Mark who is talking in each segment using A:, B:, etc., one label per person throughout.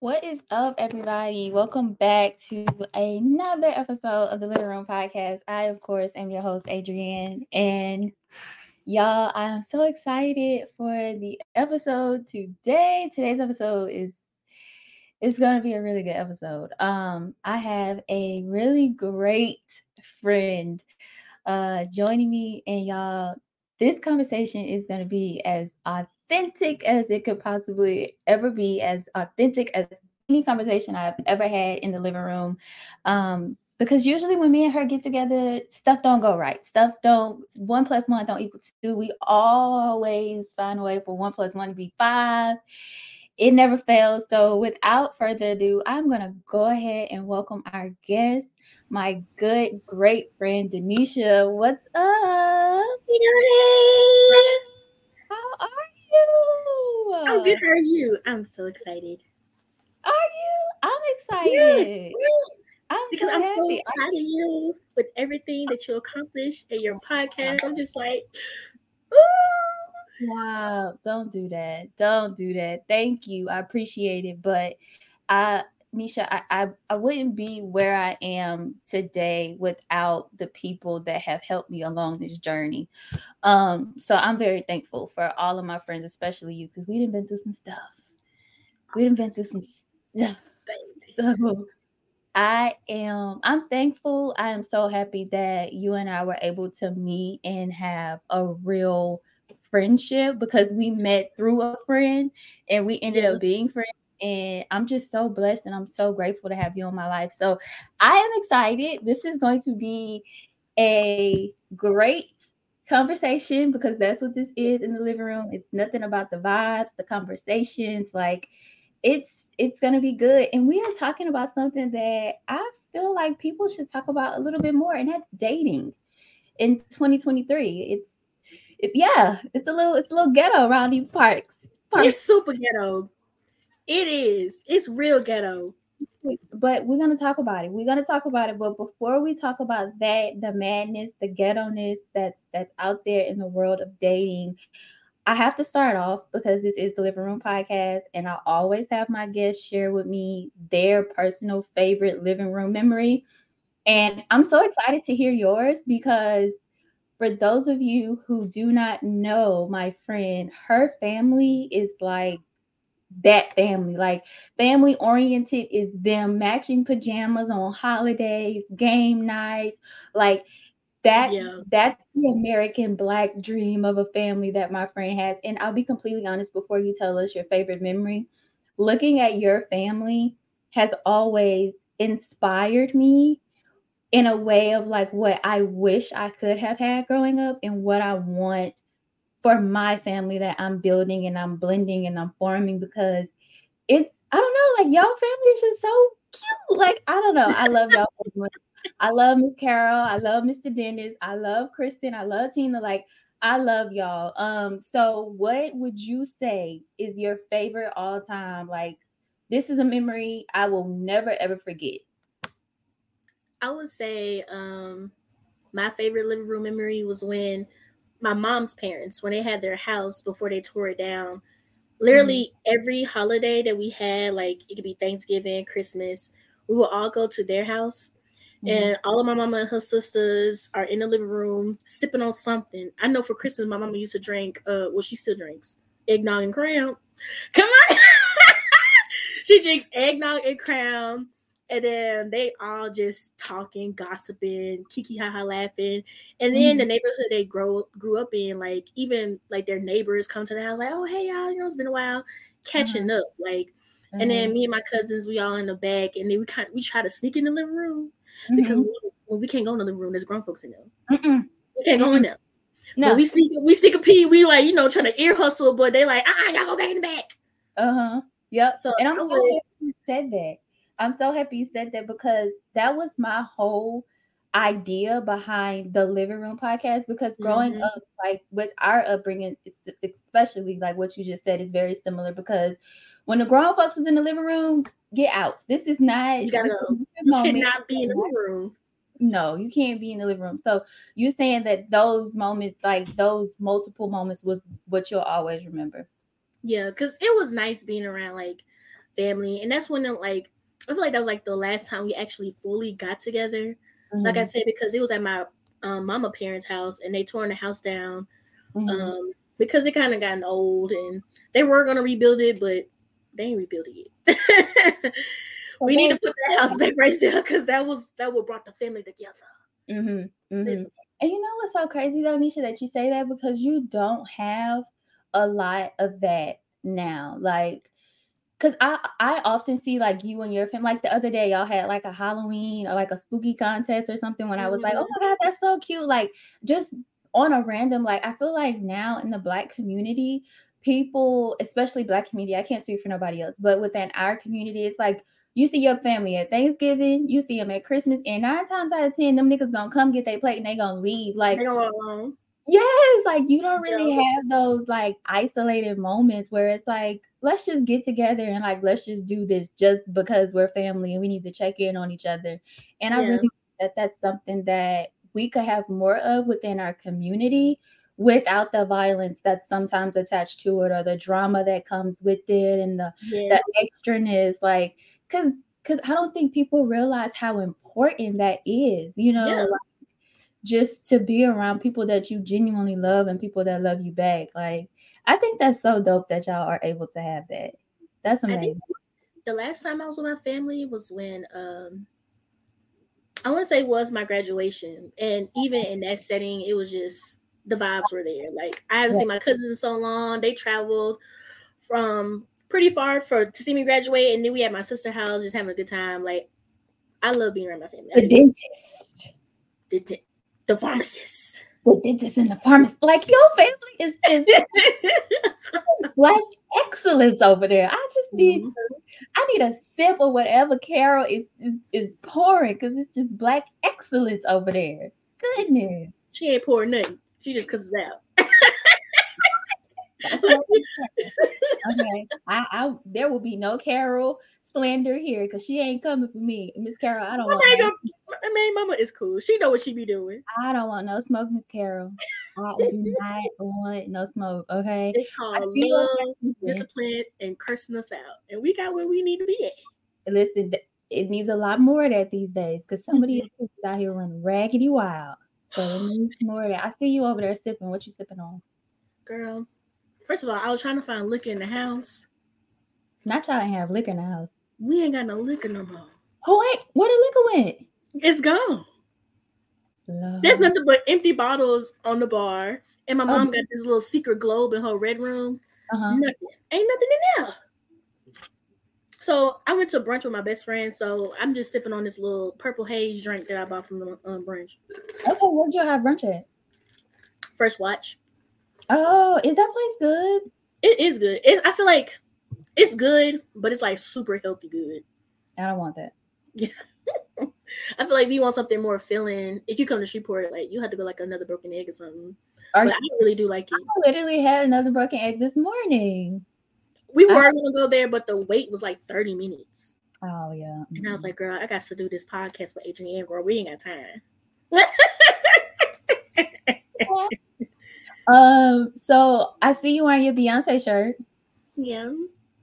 A: What is up, everybody? Welcome back to another episode of the Living Room Podcast. I, of course, am your host, Adriann. And y'all, I'm so excited for the episode today. Today's episode is it's gonna be a really good episode. Um, I have a really great friend uh joining me, and y'all, this conversation is gonna be as authentic authentic as it could possibly ever be, as authentic as any conversation I've ever had in the living room. Um, because usually when me and her get together, stuff don't go right. Stuff don't one plus one don't equal two. We always find a way for one plus one to be five. It never fails. So without further ado, I'm gonna go ahead and welcome our guest, my good, great friend Denisha. What's up?
B: Hey.
A: How are you?
B: I'm good. How are you? I'm so excited.
A: Are you? I'm excited.
B: Yes,
A: I'm
B: because
A: so
B: I'm
A: happy.
B: so proud of you with everything that you accomplished in your podcast. I'm just like, ooh.
A: Wow, don't do that. Don't do that. Thank you. I appreciate it. But I Nisha, I, I I wouldn't be where I am today without the people that have helped me along this journey. Um, so I'm very thankful for all of my friends, especially you, because we didn't been through some stuff. We didn't been through some stuff. So I am I'm thankful. I am so happy that you and I were able to meet and have a real friendship because we met through a friend and we ended
B: Yeah.
A: up being friends. And I'm just so blessed and I'm so grateful to have you in my life. So I am excited. This is going to be a great conversation because that's what this is in the living room. It's nothing about the vibes, the conversations, like it's it's gonna be good. And we are talking about something that I feel like people should talk about a little bit more, and that's dating in 2023. It's it, yeah, it's a little it's a little ghetto around these parks. parks.
B: It's super ghetto. It is. It's real ghetto.
A: but we're gonna talk about it. We're gonna talk about it. But before we talk about that, the madness, the ghetto-ness that's that's out there in the world of dating, I have to start off because this is the Living Room Podcast, and I always have my guests share with me their personal favorite living room memory. And I'm so excited to hear yours because for those of you who do not know my friend, her family is like that family. Like family oriented is them matching pajamas on holidays, game nights, like that
B: Yeah.
A: that's the American black dream of a family that my friend has. And I'll be completely honest before you tell us your favorite memory. Looking at your family has always inspired me in a way of like what I wish I could have had growing up and what I want for my family that I'm building and I'm blending and I'm forming because it's I don't know, like y'all family is just so cute. Like I don't know, I love y'all. family. I love Miss Carol. I love Mr. Dennis. I love Kristen. I love Tina. Like I love y'all. Um, so what would you say is your favorite all time? Like this is a memory I will never ever forget.
B: I would say um my favorite living room memory was when my mom's parents, when they had their house before they tore it down, literally every holiday that we had, like it could be Thanksgiving, Christmas, we would all go to their house. And all of my mama and her sisters are in the living room sipping on something. I know for Christmas, my mama used to drink, uh, well, she still drinks eggnog and crown. Come on. she drinks eggnog and crown. And then they all just talking, gossiping, kiki haha laughing. And then the neighborhood they grow grew up in, like even like their neighbors come to the house, like, oh hey y'all, you know, it's been a while, catching up. Like, and then me and my cousins, we all in the back, and then we kind we try to sneak in the living room because
A: Mhm.
B: we, well, we can't go in the living room. There's grown folks in there.
A: Mm-mm.
B: We can't go in there.
A: no,
B: But we sneak we sneak a pee. We like you know trying to ear hustle, but they like ah y'all go back in the back.
A: Uh-huh. Yep.
B: So
A: and I'm
B: I
A: so
B: would-
A: happy you said that. I'm so happy you said that because that was my whole idea behind the living room podcast because growing
B: Mhm.
A: up like with our upbringing it's especially like what you just said is very similar because when the grown folks was in the living room get out this is not
B: You gotta. You cannot be in the living room.
A: no you can't be in the living room so you're saying that those moments like those multiple moments was what you'll always remember
B: Yeah, because it was nice being around like family, and that's when it, like I feel like that was like the last time we actually fully got together. Mm-hmm. Like I mm-hmm. said, because it was at my um, mama parents' house, and they tore the house down mm-hmm. um, because it kind of gotten old, and they were gonna rebuild it, but they ain't rebuild it. we need to put that house back right there because that was that what brought the family together.
A: Mm-hmm, mm-hmm. And you know what's so crazy though, Nisha, that you say that because you don't have a lot of that now. Like, cause I I often see like you and your family. Like the other day, y'all had like a Halloween or like a spooky contest or something. When mm-hmm. I was like, oh my god, that's so cute. Like just on a random, like I feel like now in the Black community, people, especially Black community, I can't speak for nobody else, but within our community, it's like you see your family at Thanksgiving, you see them at Christmas, and nine times out of ten, them niggas gonna come get their plate and they gonna leave. Like, yes, like you don't really yeah. have those like isolated moments where it's like, let's just get together and like let's just do this just because we're family and we need to check in on each other. And yeah. I really that that's something that we could have more of within our community without the violence that's sometimes attached to it or the drama that comes with it and the, yes. the extraness like because because I don't think people realize how important that is, you know, yeah. like, just to be around people that you genuinely love and people that love you back. Like, I think that's so dope that y'all are able to have that. That's amazing.
B: the last time I was with my family was when um I want to say was my graduation, and even in that setting, it was just the vibes were there. Like I haven't yeah. seen my cousins in so long. They traveled from pretty far for to see me graduate, and then we had my sister house, just having a good time. Like I love being around my family.
A: The dentist,
B: the, the pharmacist,
A: the dentist and the pharmacist. Like your family is just black excellence over there. I just need mm-hmm. to. I need a sip of whatever Carol is is, is pouring because it's just black excellence over there. Goodness.
B: She ain't pouring nothing. She just cusses out
A: okay, I, I there will be no Carol slander here because she ain't coming for me, Miss Carol. I don't want.
B: No, I mean, Mama is cool. She know what she be doing.
A: I don't want no smoke, Miss Carol. I do not want no smoke. Okay,
B: it's called love, discipline, and cursing us out, and we got where we need to be at.
A: Listen, it needs a lot more of that these days because somebody mm-hmm. is out here running raggedy wild. So it needs more of that. I see you over there sipping. What you sipping on?
B: Girl, First of all, I was trying to find liquor in the house.
A: Not trying to have liquor in the house.
B: We ain't got no liquor no more.
A: Oh wait, where the liquor went?
B: It's gone. Love. There's nothing but empty bottles on the bar, and my mom oh. got this little secret globe in her red room. Uh-huh. Nothing. Ain't nothing in there. So I went to brunch with my best friend. So I'm just sipping on this little purple haze drink that I bought from the um, brunch.
A: Okay, where'd you have brunch at?
B: First watch.
A: Oh, is that place good?
B: It is good. It, I feel like it's good, but it's like super healthy good.
A: I don't want that.
B: Yeah. I feel like if you want something more filling, if you come to Shreveport, like you have to go like another broken egg or something. Are but you, I really do like it.
A: I literally had another broken egg this morning.
B: We were I, gonna go there, but the wait was like 30 minutes.
A: Oh yeah.
B: Mm-hmm. And I was mm-hmm. like, girl, I got to do this podcast with Adriann, girl. We ain't got time.
A: Um, so I see you wearing your Beyonce shirt.
B: Yeah.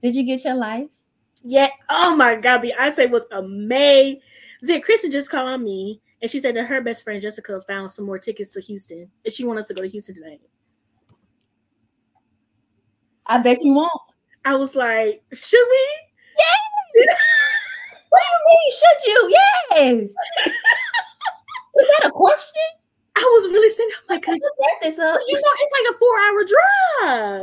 A: Did you get your life?
B: Yeah. Oh my god, Beyonce was amazing. Kristen just called me and she said that her best friend Jessica found some more tickets to Houston. And she wants us to go to Houston tonight.
A: I bet you won't.
B: I was like, should we?
A: Yes. what do you mean, should you? Yes. Is that a question?
B: I was really sitting I'm like, cause this up. You know, it's like a four hour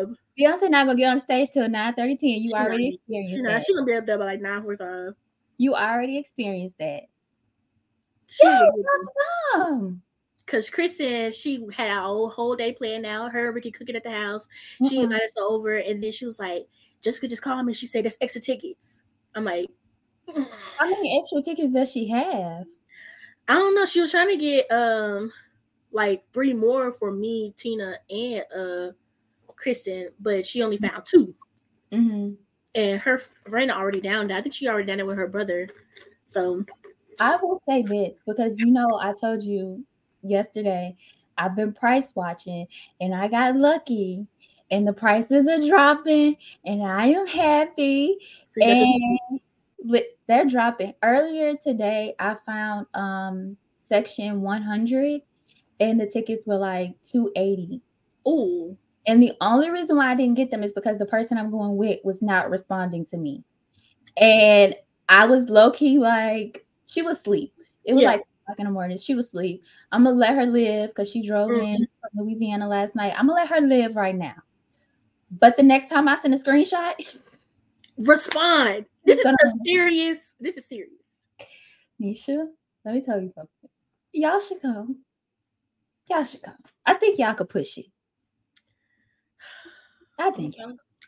B: drive.
A: Beyonce not gonna get on stage till 9 30 10. You she already not, experienced
B: she
A: that.
B: She gonna be up there by like 9 45.
A: You already experienced that.
B: She yeah, Cause Chris Kristen, she had a whole, whole day planned out. Her Ricky cooking at the house. Mm-hmm. She invited us over, and then she was like, Jessica just called me. She said there's extra tickets. I'm like,
A: how many extra tickets does she have?
B: I don't know. She was trying to get um like three more for me, Tina, and uh Kristen, but she only found 2
A: mm-hmm.
B: And her Raina already down. I think she already done it with her brother. So
A: I will say this because you know I told you yesterday I've been price watching and I got lucky and the prices are dropping, and I am happy. So and they're dropping. Earlier today, I found um section 100, and the tickets were like 280.
B: Oh.
A: And the only reason why I didn't get them is because the person I'm going with was not responding to me. And I was low key like, she was asleep. It was yeah. like o'clock in the morning. She was asleep. I'm gonna let her live because she drove mm-hmm. in from Louisiana last night. I'm gonna let her live right now. But the next time I send a screenshot,
B: respond. This is a serious. This is serious.
A: Nisha, let me tell you something. Y'all should come. Y'all should come. I think y'all could push it. I think.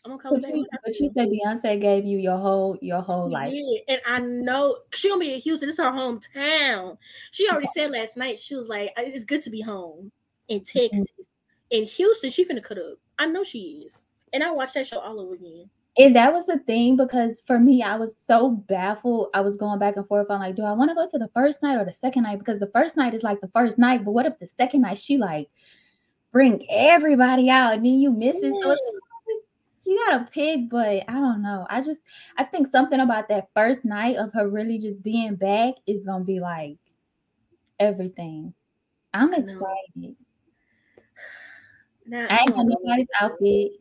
A: I'm gonna come but, you, but you said Beyonce gave you your whole your whole she life, did.
B: and I know she gonna be in Houston. It's her hometown. She already said last night she was like, "It's good to be home in. Texas." Mm-hmm. In Houston, she finna cut up. I know she is, and I watched that show all over again.
A: And that was the thing because for me, I was so baffled. I was going back and forth on like, do I want to go to the first night or the second night? Because the first night is like the first night, but what if the second night she like bring everybody out and then you miss it? So it's you got a pig, but I don't know. I just I think something about that first night of her really just being back is gonna be like everything. I'm excited. No. I ain't got nobody's outfit.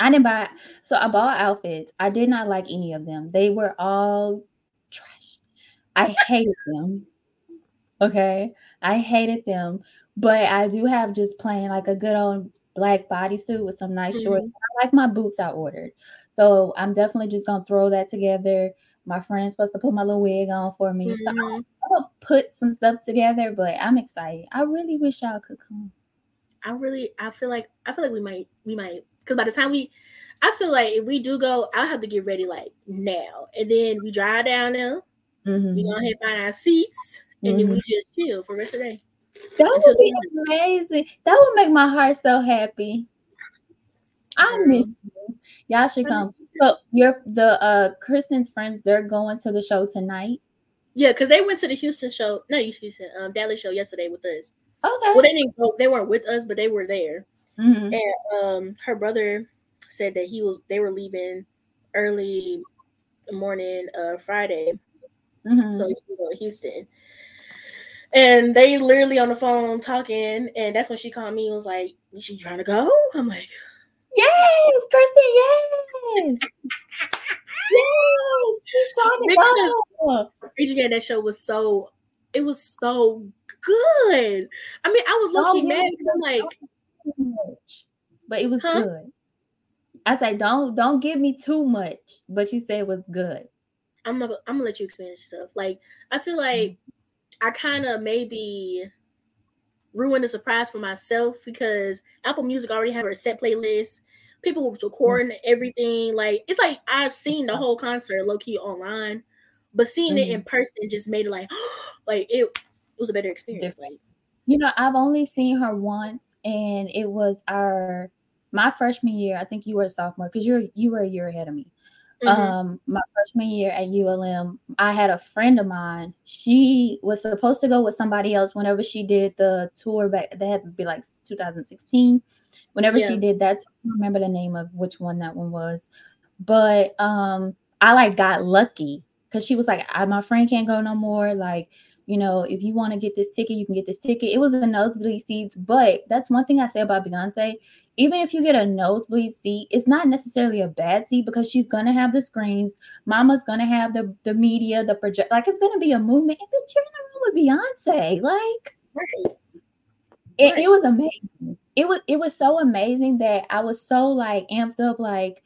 A: I didn't buy so I bought outfits. I did not like any of them. They were all trash. I hated them. Okay. I hated them. But I do have just plain like a good old black bodysuit with some nice mm-hmm. shorts. I like my boots I ordered. So I'm definitely just gonna throw that together. My friend's supposed to put my little wig on for me. Mm-hmm. So I'm gonna put some stuff together, but I'm excited. I really wish y'all could come.
B: I really I feel like I feel like we might we might because by the time we I feel like if we do go, I'll have to get ready like now. And then we drive down there, mm-hmm. we gonna head find our seats, and mm-hmm. then we mm-hmm. just chill for the rest of the day.
A: That would be amazing. That would make my heart so happy. I miss you. Y'all should come. So your the uh Kristen's friends, they're going to the show tonight.
B: Yeah, because they went to the Houston show, no you Houston, um, Dallas show yesterday with us.
A: Okay.
B: Well, they didn't go, they weren't with us, but they were there. Mm-hmm. And um, her brother said that he was they were leaving early morning uh Friday. Mm-hmm. So he go to Houston. And they literally on the phone talking, and that's when she called me and was like, Is she trying to go? I'm like,
A: Yes, Kristen, yes. yes, she's trying to
B: go. Adriann, that show was so it was so good. I mean, I was looking oh, mad I'm like
A: but it was huh? good. I say don't don't give me too much, but you say it was good.
B: I'm gonna I'm gonna let you explain stuff. Like I feel like mm-hmm. I kind of maybe ruined the surprise for myself because Apple Music already have a set playlist. People were recording mm-hmm. everything. Like it's like I've seen the whole concert low key online, but seeing mm-hmm. it in mm-hmm. person just made it like like it, it was a better experience. Like
A: you know, I've only seen her once, and it was our my freshman year. I think you were a sophomore because you're you were a year ahead of me. Mm-hmm. Um, my freshman year at ULM, I had a friend of mine. She was supposed to go with somebody else whenever she did the tour back. That had to be like 2016. Whenever yeah. she did that, I don't remember the name of which one that one was, but um, I like got lucky because she was like, I, "My friend can't go no more." Like you know, if you want to get this ticket, you can get this ticket. It was a nosebleed seats, but that's one thing I say about Beyonce. Even if you get a nosebleed seat, it's not necessarily a bad seat because she's gonna have the screens. Mama's gonna have the the media, the project. Like it's gonna be a movement. And then you're in the room with Beyonce. Like, right. It, right. it was amazing. It was it was so amazing that I was so like amped up. Like,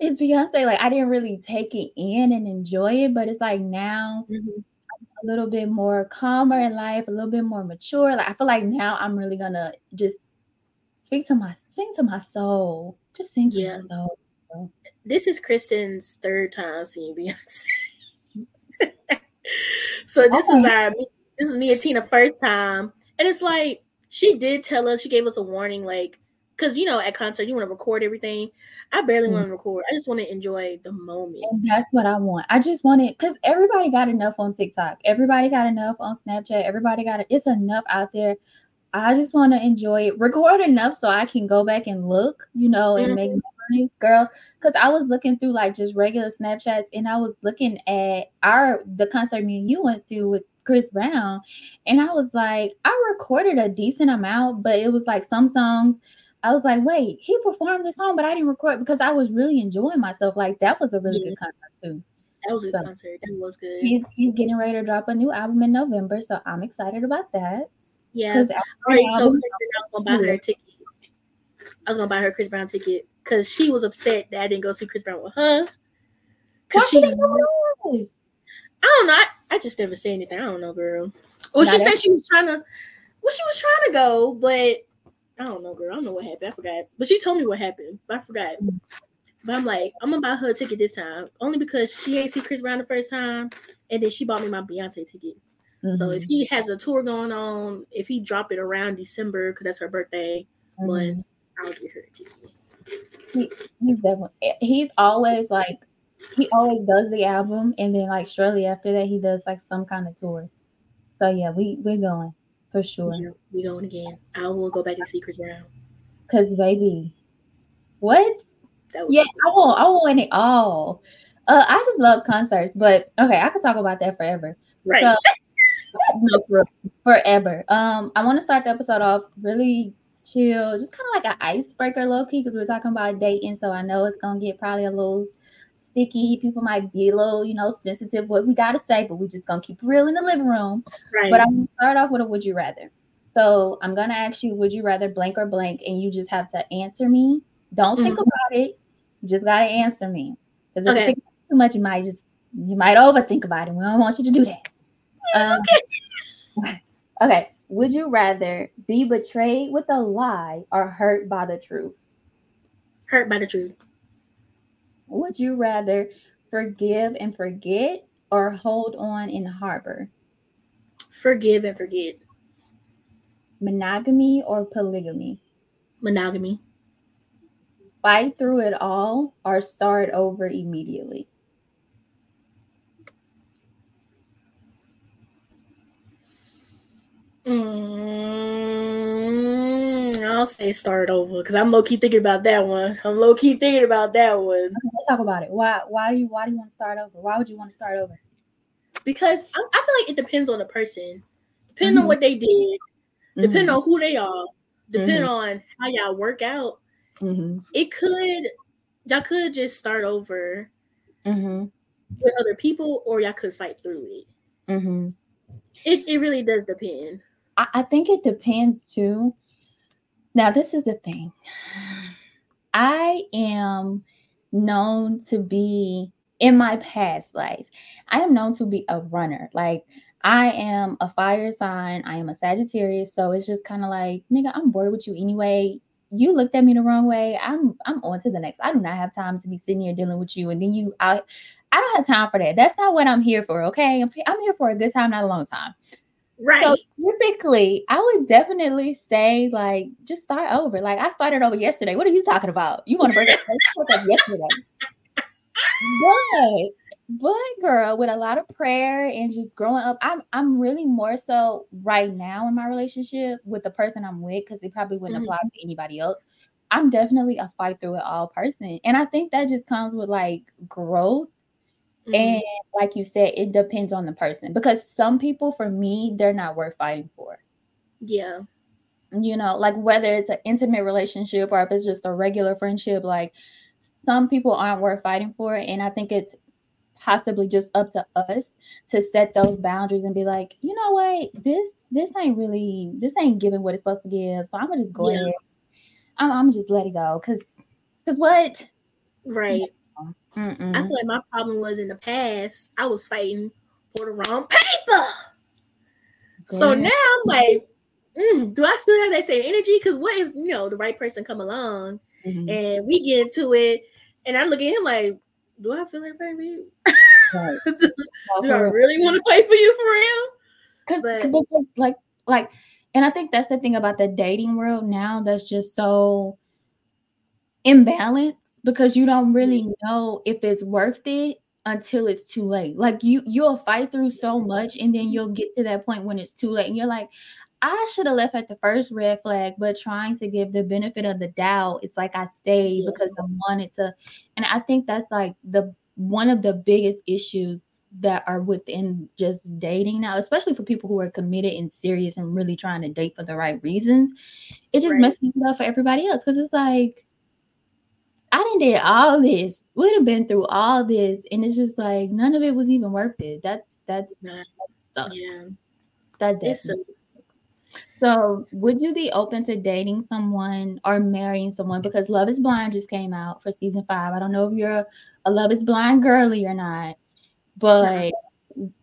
A: it's Beyonce. Like I didn't really take it in and enjoy it, but it's like now. Mm-hmm a little bit more calmer in life, a little bit more mature. Like I feel like now I'm really gonna just speak to my sing to my soul. Just sing to yeah. my soul.
B: This is Kristen's third time seeing Beyonce. so this okay. is our this is me and Tina first time. And it's like she did tell us, she gave us a warning, like because you know at concert you want to record everything i barely mm-hmm. want to record i just want to enjoy the moment
A: and that's what i want i just want it because everybody got enough on tiktok everybody got enough on snapchat everybody got it it's enough out there I just want to enjoy it, record enough so I can go back and look, you know, and mm-hmm. make memories, girl. Because I was looking through like just regular Snapchats, and I was looking at our the concert me and you went to with Chris Brown, and I was like, I recorded a decent amount, but it was like some songs. I was like, wait, he performed this song, but I didn't record because I was really enjoying myself. Like that was a really yeah. good concert too.
B: That was a so, good concert. That was good.
A: He's he's getting ready to drop a new album in November, so I'm excited about that.
B: Yeah. Because I already told Kristen I was gonna buy her a ticket. I was gonna buy her Chris Brown ticket because she was upset that I didn't go see Chris Brown with her. Cause she, I don't know. I, I just never say anything. I don't know, girl. Well, Not she said she was trying to. Well, she was trying to go, but I don't know, girl. I don't know what happened. I forgot. But she told me what happened, but I forgot. Mm. But I'm like, I'm gonna buy her a ticket this time, only because she ain't see Chris Brown the first time, and then she bought me my Beyonce ticket. Mm-hmm. So if mm-hmm. he has a tour going on, if he drop it around December, because that's her birthday, mm-hmm. but I'll get her a ticket.
A: He, he's definitely he's always like he always does the album, and then like shortly after that, he does like some kind of tour. So yeah, we we're going for sure. Yeah,
B: we going again. I will go back to Chris Brown.
A: Cause baby, what? yeah, I want I want it all. Uh, I just love concerts, but okay, I could talk about that forever.
B: Right. So,
A: no, for, forever. Um, I want to start the episode off really chill, just kind of like an icebreaker, low key, because we're talking about dating. So I know it's gonna get probably a little sticky. People might be a little, you know, sensitive what we gotta say, but we just gonna keep real in the living room. Right. But I'm gonna start off with a would you rather. So I'm gonna ask you, would you rather blank or blank, and you just have to answer me. Don't mm-hmm. think about it. You just gotta answer me. Because if okay. you think too much, you might just you might overthink about it. We don't want you to do that. Um, okay. okay. Would you rather be betrayed with a lie or hurt by the truth?
B: Hurt by the truth.
A: Would you rather forgive and forget or hold on and harbor?
B: Forgive and forget.
A: Monogamy or polygamy?
B: Monogamy.
A: Fight through it all or start over immediately?
B: Mm, I'll say start over because I'm low key thinking about that one. I'm low key thinking about that one. Okay,
A: let's talk about it. Why? Why do you? Why do you want to start over? Why would you want to start over?
B: Because I, I feel like it depends on the person, depending mm-hmm. on what they did, depending mm-hmm. on who they are, depending mm-hmm. on how y'all work out. Mm-hmm. It could y'all could just start over mm-hmm. with other people, or y'all could fight through it. Mm-hmm. It it really does depend.
A: I, I think it depends too. Now, this is the thing. I am known to be in my past life. I am known to be a runner. Like I am a fire sign. I am a Sagittarius. So it's just kind of like, nigga, I'm bored with you anyway. You looked at me the wrong way. I'm I'm on to the next. I do not have time to be sitting here dealing with you. And then you I I don't have time for that. That's not what I'm here for. Okay. I'm, I'm here for a good time, not a long time.
B: Right. So
A: typically, I would definitely say like just start over. Like I started over yesterday. What are you talking about? You want to break up yesterday? But but girl, with a lot of prayer and just growing up, I'm I'm really more so right now in my relationship with the person I'm with because it probably wouldn't mm-hmm. apply to anybody else. I'm definitely a fight through it all person, and I think that just comes with like growth Mm-hmm. And like you said, it depends on the person because some people, for me, they're not worth fighting for.
B: Yeah.
A: You know, like whether it's an intimate relationship or if it's just a regular friendship, like some people aren't worth fighting for. And I think it's possibly just up to us to set those boundaries and be like, you know what, this this ain't really this ain't giving what it's supposed to give. So I'm gonna just go yeah. ahead. I'm, I'm just let it go. Cause cause what?
B: Right. Mm-mm. I feel like my problem was in the past, I was fighting for the wrong paper. So now I'm like, mm, do I still have that same energy? Because what if you know the right person come along mm-hmm. and we get into it, and I look at him like, do I feel like for you? Right. do, do I really want to fight for you for real?
A: Because because like like, and I think that's the thing about the dating world now that's just so imbalanced because you don't really know if it's worth it until it's too late. Like you you'll fight through so much and then you'll get to that point when it's too late and you're like I should have left at the first red flag, but trying to give the benefit of the doubt, it's like I stayed because I wanted to. And I think that's like the one of the biggest issues that are within just dating now, especially for people who are committed and serious and really trying to date for the right reasons. It just right. messes it up for everybody else because it's like, I didn't did all this. We'd have been through all this, and it's just like none of it was even worth it. That's that's yeah. That definitely. So, would you be open to dating someone or marrying someone? Because Love Is Blind just came out for season five. I don't know if you're a, Love Is Blind girly or not, but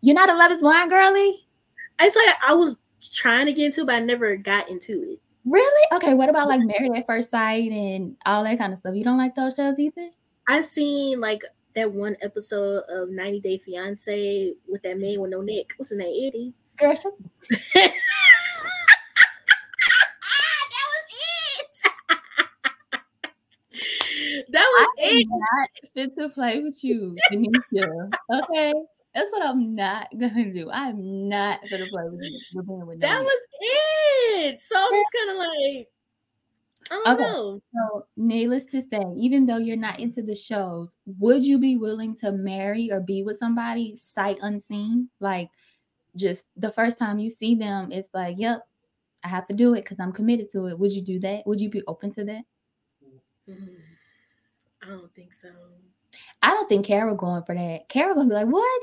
A: you're not a Love Is Blind girly.
B: It's like I was trying to get into, but I never got into it.
A: Really? Okay. What about like Married at First Sight and all that kind of stuff? You don't like those shows either?
B: I've seen like that one episode of 90 Day Fiance with that man with no neck. What's his name? Eddie. Girl, shut that was I it.
A: Not fit to play with you, Denisha. okay, that's what I'm not gonna do. I'm not gonna play with you.
B: With that was it. So I'm just kind of like, I don't okay. know.
A: So, needless to say, even though you're not into the shows, would you be willing to marry or be with somebody sight unseen? Like, just the first time you see them, it's like, yep, I have to do it because I'm committed to it. Would you do that? Would you be open to that?
B: Mm, I don't think so.
A: I don't think Carol going for that. Carol gonna be like, what?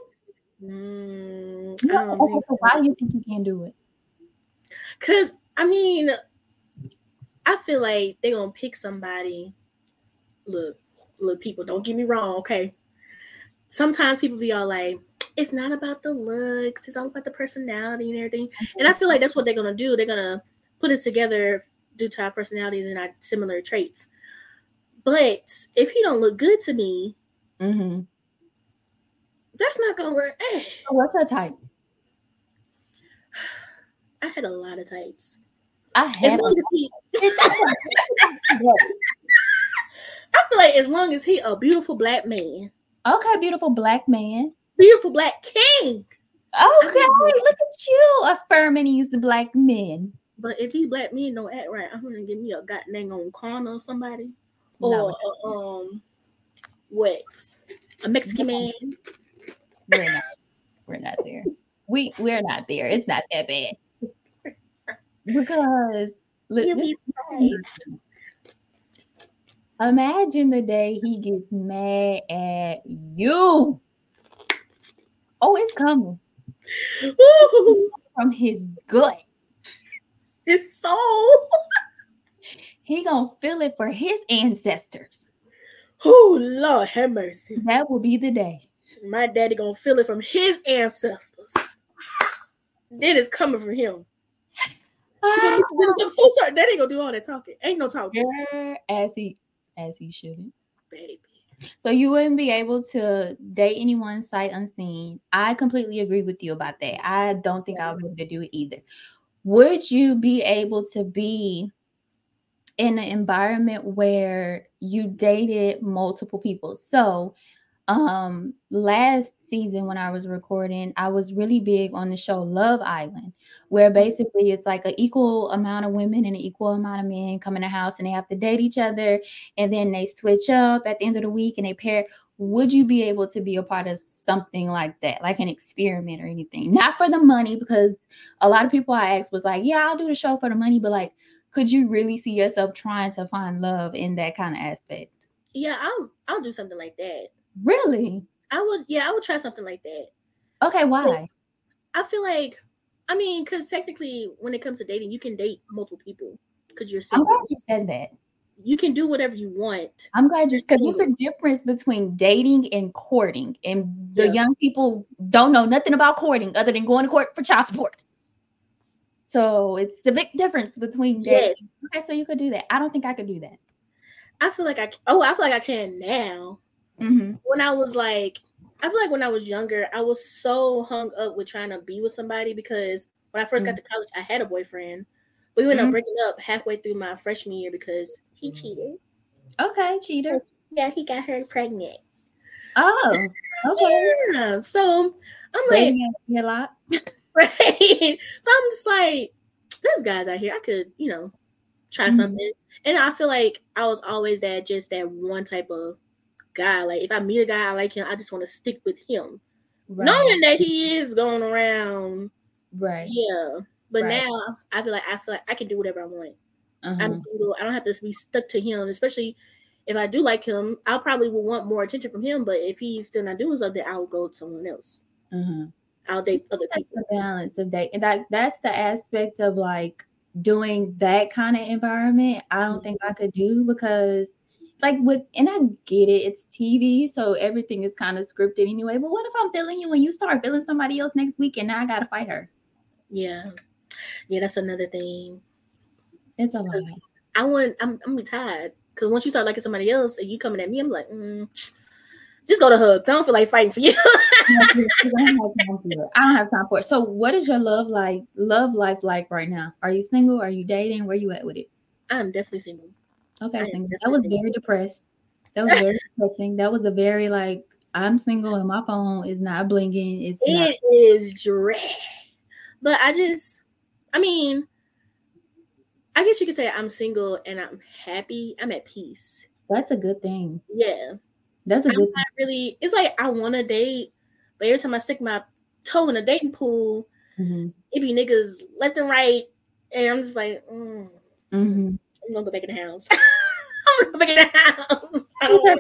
A: Mm, no, so. so. Why do you think you can't do it?
B: Cause I mean, I feel like they're gonna pick somebody. Look, look, people, don't get me wrong, okay? Sometimes people be all like, it's not about the looks, it's all about the personality and everything. And I feel like that's what they're gonna do. They're gonna put us together due to our personalities and our similar traits. But if he don't look good to me, mm-hmm. That's not gonna work. Eh.
A: What's your type?
B: I had a lot of types.
A: I had. As long as he,
B: I feel like as long as he a beautiful black man.
A: Okay, beautiful black man
B: beautiful black king.
A: Okay, look at you affirming these black men.
B: But if these black men don't act right, I'm gonna give me a goddamn on corner or somebody. Or no. um what? A Mexican man.
A: We're not we're not there. We we're not there. It's not that bad. Because look, this, imagine the day he gets mad at you. Oh, it's coming. From his gut.
B: His soul.
A: he gonna feel it for his ancestors.
B: Oh Lord have mercy.
A: That will be the day.
B: My daddy gonna feel it from his ancestors. Then it's coming from him. I'm so sorry. Ain't gonna do all that talking. Ain't no talking.
A: As he as he shouldn't. Baby. So you wouldn't be able to date anyone sight unseen. I completely agree with you about that. I don't think I would be able to do it either. Would you be able to be in an environment where you dated multiple people? So um last season when I was recording, I was really big on the show Love Island, where mm-hmm. basically it's like an equal amount of women and an equal amount of men come in the house and they have to date each other and then they switch up at the end of the week and they pair. Would you be able to be a part of something like that, like an experiment or anything? Not for the money, because a lot of people I asked was like, Yeah, I'll do the show for the money, but like, could you really see yourself trying to find love in that kind of aspect?
B: Yeah, I'll I'll do something like that.
A: Really?
B: I would, yeah, I would try something like that.
A: Okay, why?
B: I feel like, I mean, because technically, when it comes to dating, you can date multiple people because you're
A: single. I'm glad you said that.
B: You can do whatever you want.
A: I'm glad you're because there's a difference between dating and courting, and the yeah. young people don't know nothing about courting other than going to court for child support. So it's a big difference between dating. Yes. Okay, so you could do that. I don't think I could do that.
B: I feel like I oh I feel like I can now. Mm-hmm. When I was like, I feel like when I was younger, I was so hung up with trying to be with somebody because when I 1st mm-hmm. got to college, I had a boyfriend. We ended mm-hmm. up breaking up halfway through my freshman year because he cheated.
A: Okay, cheater.
B: Yeah, he got her pregnant.
A: Oh, okay.
B: yeah. So I'm like,
A: a lot.
B: right. So I'm just like, there's guys out here I could, you know, try
A: Mhm.
B: something. And I feel like I was always that just that one type of guy. Like if I meet a guy I like him, I just want to stick with him.
A: Right.
B: Knowing that he is going around.
A: right.
B: Yeah. But
A: Right.
B: now I feel like I feel like I can do whatever I want. I'm
A: Uh-huh.
B: single. I don't have to be stuck to him, especially if I do like him. I probably will want more attention from him. But if he's still not doing something, I'll go to someone else.
A: Uh-huh.
B: I'll date other
A: That's
B: people.
A: the balance of date. And that that's the aspect of like doing that kind of environment. I don't think I could do because like with and I get it, it's TV, so everything is kind of scripted anyway. But what if I'm feeling you and you start feeling somebody else next week and now I gotta fight her?
B: Yeah, yeah, that's another thing.
A: It's a lot.
B: 'Cause I want. I'm. I'm tired because once you start liking somebody else and you coming at me, I'm like, mm, just go to hug. I don't feel like fighting for you.
A: I don't have time for it. I don't have time for it. So what is your love like love life like right now? Are you single? Are you dating? Where you at with it?
B: I'm definitely single.
A: Okay, single. That was
B: single.
A: very depressed. That was very depressing. That was a very like I'm single and my phone is not blinking. It's not.
B: It is dread, but I just. I mean, I guess you could say I'm single and I'm happy. I'm at peace.
A: That's a good thing.
B: Yeah.
A: That's a
B: I'm
A: good.
B: not really. It's like I want to date, but every time I stick my toe in a dating pool,
A: Thing.
B: it be niggas left and right, and I'm just like, mm,
A: hmm
B: I'm gonna go back in the house. I'm gonna go back in the house. I don't, want,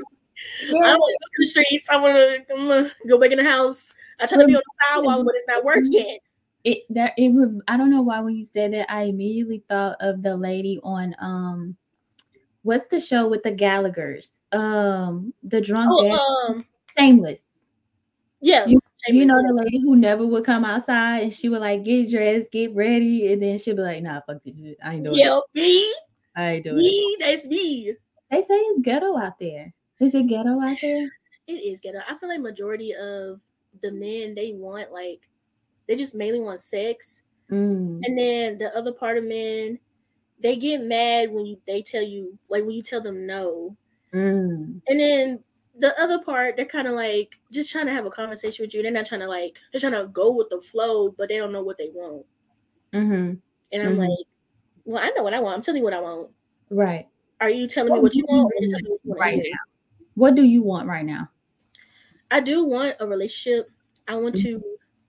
B: I don't want to go to the streets. I want to. I'm gonna go back in the house. I try to be on the sidewalk, but it's not working.
A: It that it. I don't know why when you said that, I immediately thought of the lady on um, what's the show with the Gallagher's? Um, the drunk dad,
B: Oh, um,
A: Shameless.
B: yeah.
A: You- You know the lady who never would come outside and she would like get dressed, get ready, and then she'd be like, "Nah, fuck this shit. I ain't doing it.
B: Yeah, me,
A: I ain't doing
B: me, that's me.
A: They say it's ghetto out there. Is it ghetto out there?
B: It is ghetto. I feel like majority of the men they want like they just mainly want sex,
A: Mm,
B: and then the other part of men they get mad when you they tell you like when you tell them no,
A: mm,
B: and then the other part they're kind of like just trying to have a conversation with you. They're not trying to like they're trying to go with the flow, but they don't know what they want.
A: hmm
B: And I'm
A: Mhm.
B: like, well, I know what I want. I'm telling you what I want.
A: Right.
B: Are you telling me
A: What
B: what you
A: do you
B: want?
A: Want
B: telling me what you wanna
A: right
B: hear?
A: What do you want right now?
B: I do want a relationship. I want
A: Mhm.
B: to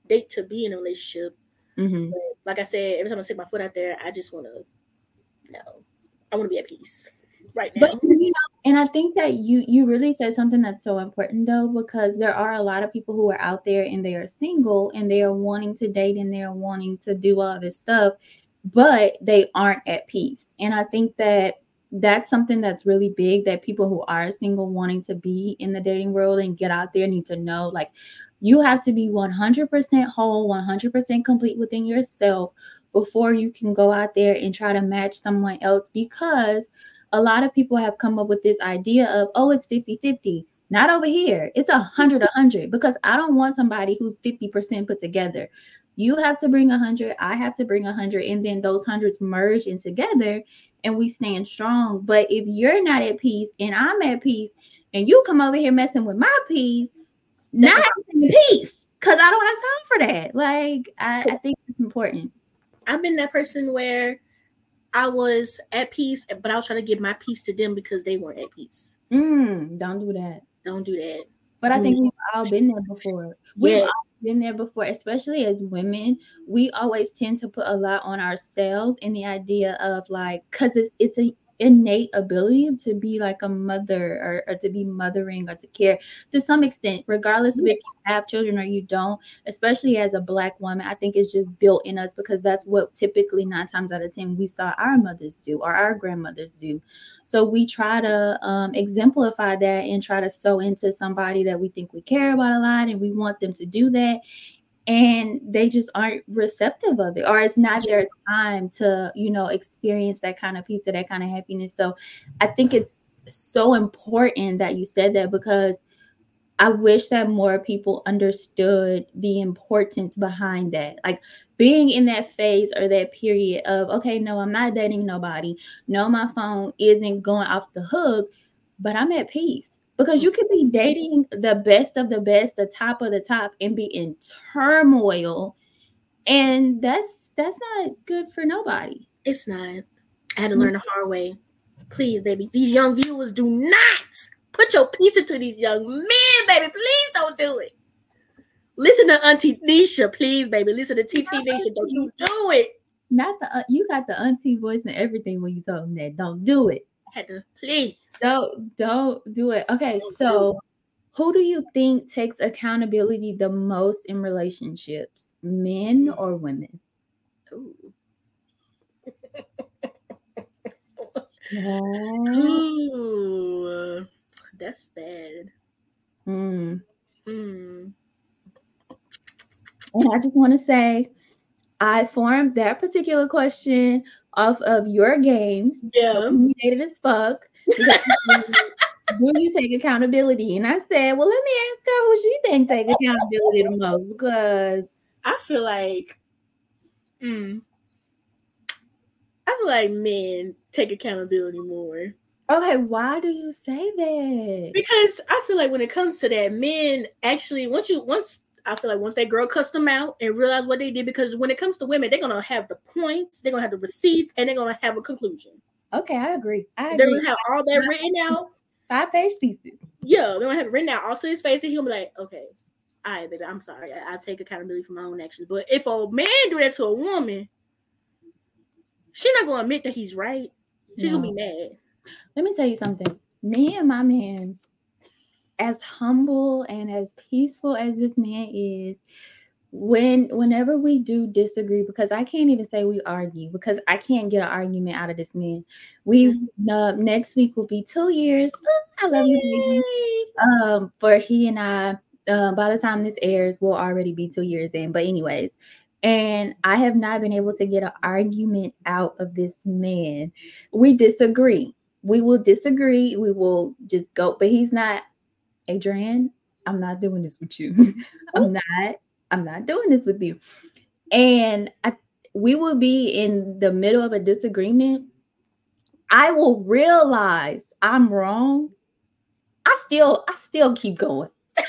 B: date to be in a relationship.
A: hmm
B: But like I said, every time I stick my foot out there, I just want to no. I want to be at peace right now.
A: But you know, and I think that you you really said something that's so important though, because there are a lot of people who are out there and they are single and they are wanting to date and they are wanting to do all this stuff, but they aren't at peace. And I think that that's something that's really big that people who are single wanting to be in the dating world and get out there need to know like you have to be 100% whole 100% complete within yourself before you can go out there and try to match someone else because a lot of people have come up with this idea of oh it's 50-50 not over here. It's a 100 100 because i don't want somebody who's 50% put together you have to bring 100 i have to bring 100 and then those hundreds merge in together and we stand strong but if you're not at peace and i'm at peace and you come over here messing with my peace
B: That's
A: not in peace because i don't have time for that like I, I think it's important
B: I've been that person where I was at peace, but I was trying to give my peace to them because they weren't at peace.
A: mm, don't do that
B: Don't do that.
A: But I think we've all been there before. We've
B: Yes.
A: all been there before, especially as women. We always tend to put a lot on ourselves in the idea of like, because it's it's a innate ability to be like a mother or, or to be mothering or to care to some extent, regardless of if you have children or you don't, especially as a black woman, I think it's just built in us because that's what typically nine times out of ten we saw our mothers do or our grandmothers do. So we try to um, exemplify that and try to sew into somebody that we think we care about a lot and we want them to do that. And they just aren't receptive of it, or it's not their time to, you know, experience that kind of peace or that kind of happiness. So I think it's so important that you said that because I wish that more people understood the importance behind that. Like being in that phase or that period of, okay, no, I'm not dating nobody. No, my phone isn't going off the hook, but I'm at peace. Because you could be dating the best of the best, the top of the top, and be in turmoil And that's that's not good for nobody.
B: It's not. I had to learn the hard way. Please, baby, these young viewers do not put your pizza to these young men, baby. Please don't do it. Listen to Auntie Nisha, please, baby. Listen to TT Nisha. Don't you do it.
A: Not the uh, you got the auntie voice and everything when you told them that. Don't do it.
B: I had to please.
A: So don't do it. Okay, so who do you think takes accountability the most in relationships, men or women?
B: Ooh. Ooh, that's bad.
A: Mm.
B: Mm.
A: And I just want to say, I formed that particular question off of your game.
B: Yeah.
A: Opinionated as fuck. do you take accountability? And I said, well, let me ask her who she thinks take accountability the most because
B: I feel like, mm, I feel like men take accountability more
A: okay, why do you say that?
B: because I feel like when it comes to that, men actually once you once I feel like once that girl cussed them out and realize what they did, because when it comes to women, they're gonna have the points, they're gonna have the receipts, and they're gonna have a conclusion.
A: Okay, I agree. I agree.
B: They're
A: agree.
B: gonna have all that written out.
A: Five page thesis.
B: Yeah, they're gonna have it written out all to his face, and he'll be like, okay, all right, baby, I'm sorry. I, I take accountability for my own actions. But if a man do that to a woman, she's not gonna admit that he's right. She's gonna be mad.
A: Let me tell you something. Me and my man, as humble and as peaceful as this man is, when whenever we do disagree, because I can't even say we argue because I can't get an argument out of this man. We uh, next week will be two years. Oh, I love you, baby. Um for he and I uh, by the time this airs we'll already be two years in but anyways and I have not been able to get an argument out of this man we disagree we will disagree we will just go but he's not Adriann I'm not doing this with you I'm oh. not I'm not doing this with you and I, we will be in the middle of a disagreement I will realize I'm wrong I still I still keep going.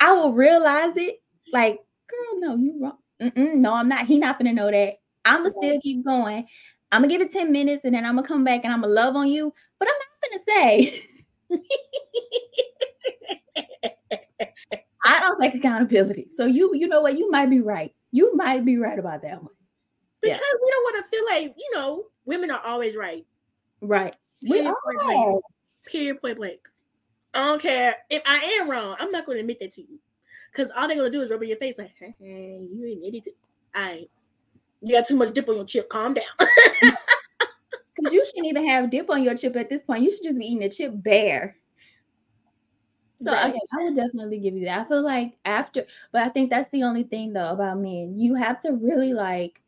A: I- will realize it. Like, girl, no, you wrong. Mm-mm, no, I'm not. He not gonna know that. I'ma still keep going. I'm gonna give it 10 minutes and then I'm gonna come back and I'm gonna love on you. But I'm not gonna say I don't take accountability. So you you know what? You might be right. You might be right about that one.
B: Because we don't want to feel like, you know, women are always right.
A: Right. We
B: Period, point blank. Period, point blank. I don't care if I am wrong. I'm not going to admit that to you. Because all they're going to do is rub in your face like, hey, hey, you admitted it. Right. You got too much dip on your chip. Calm down.
A: Because you shouldn't even have dip on your chip at this point. You should just be eating the chip bare. So
B: Right.
A: okay, I would definitely give you that. I feel like after, but I think that's the only thing though about men. You have to really like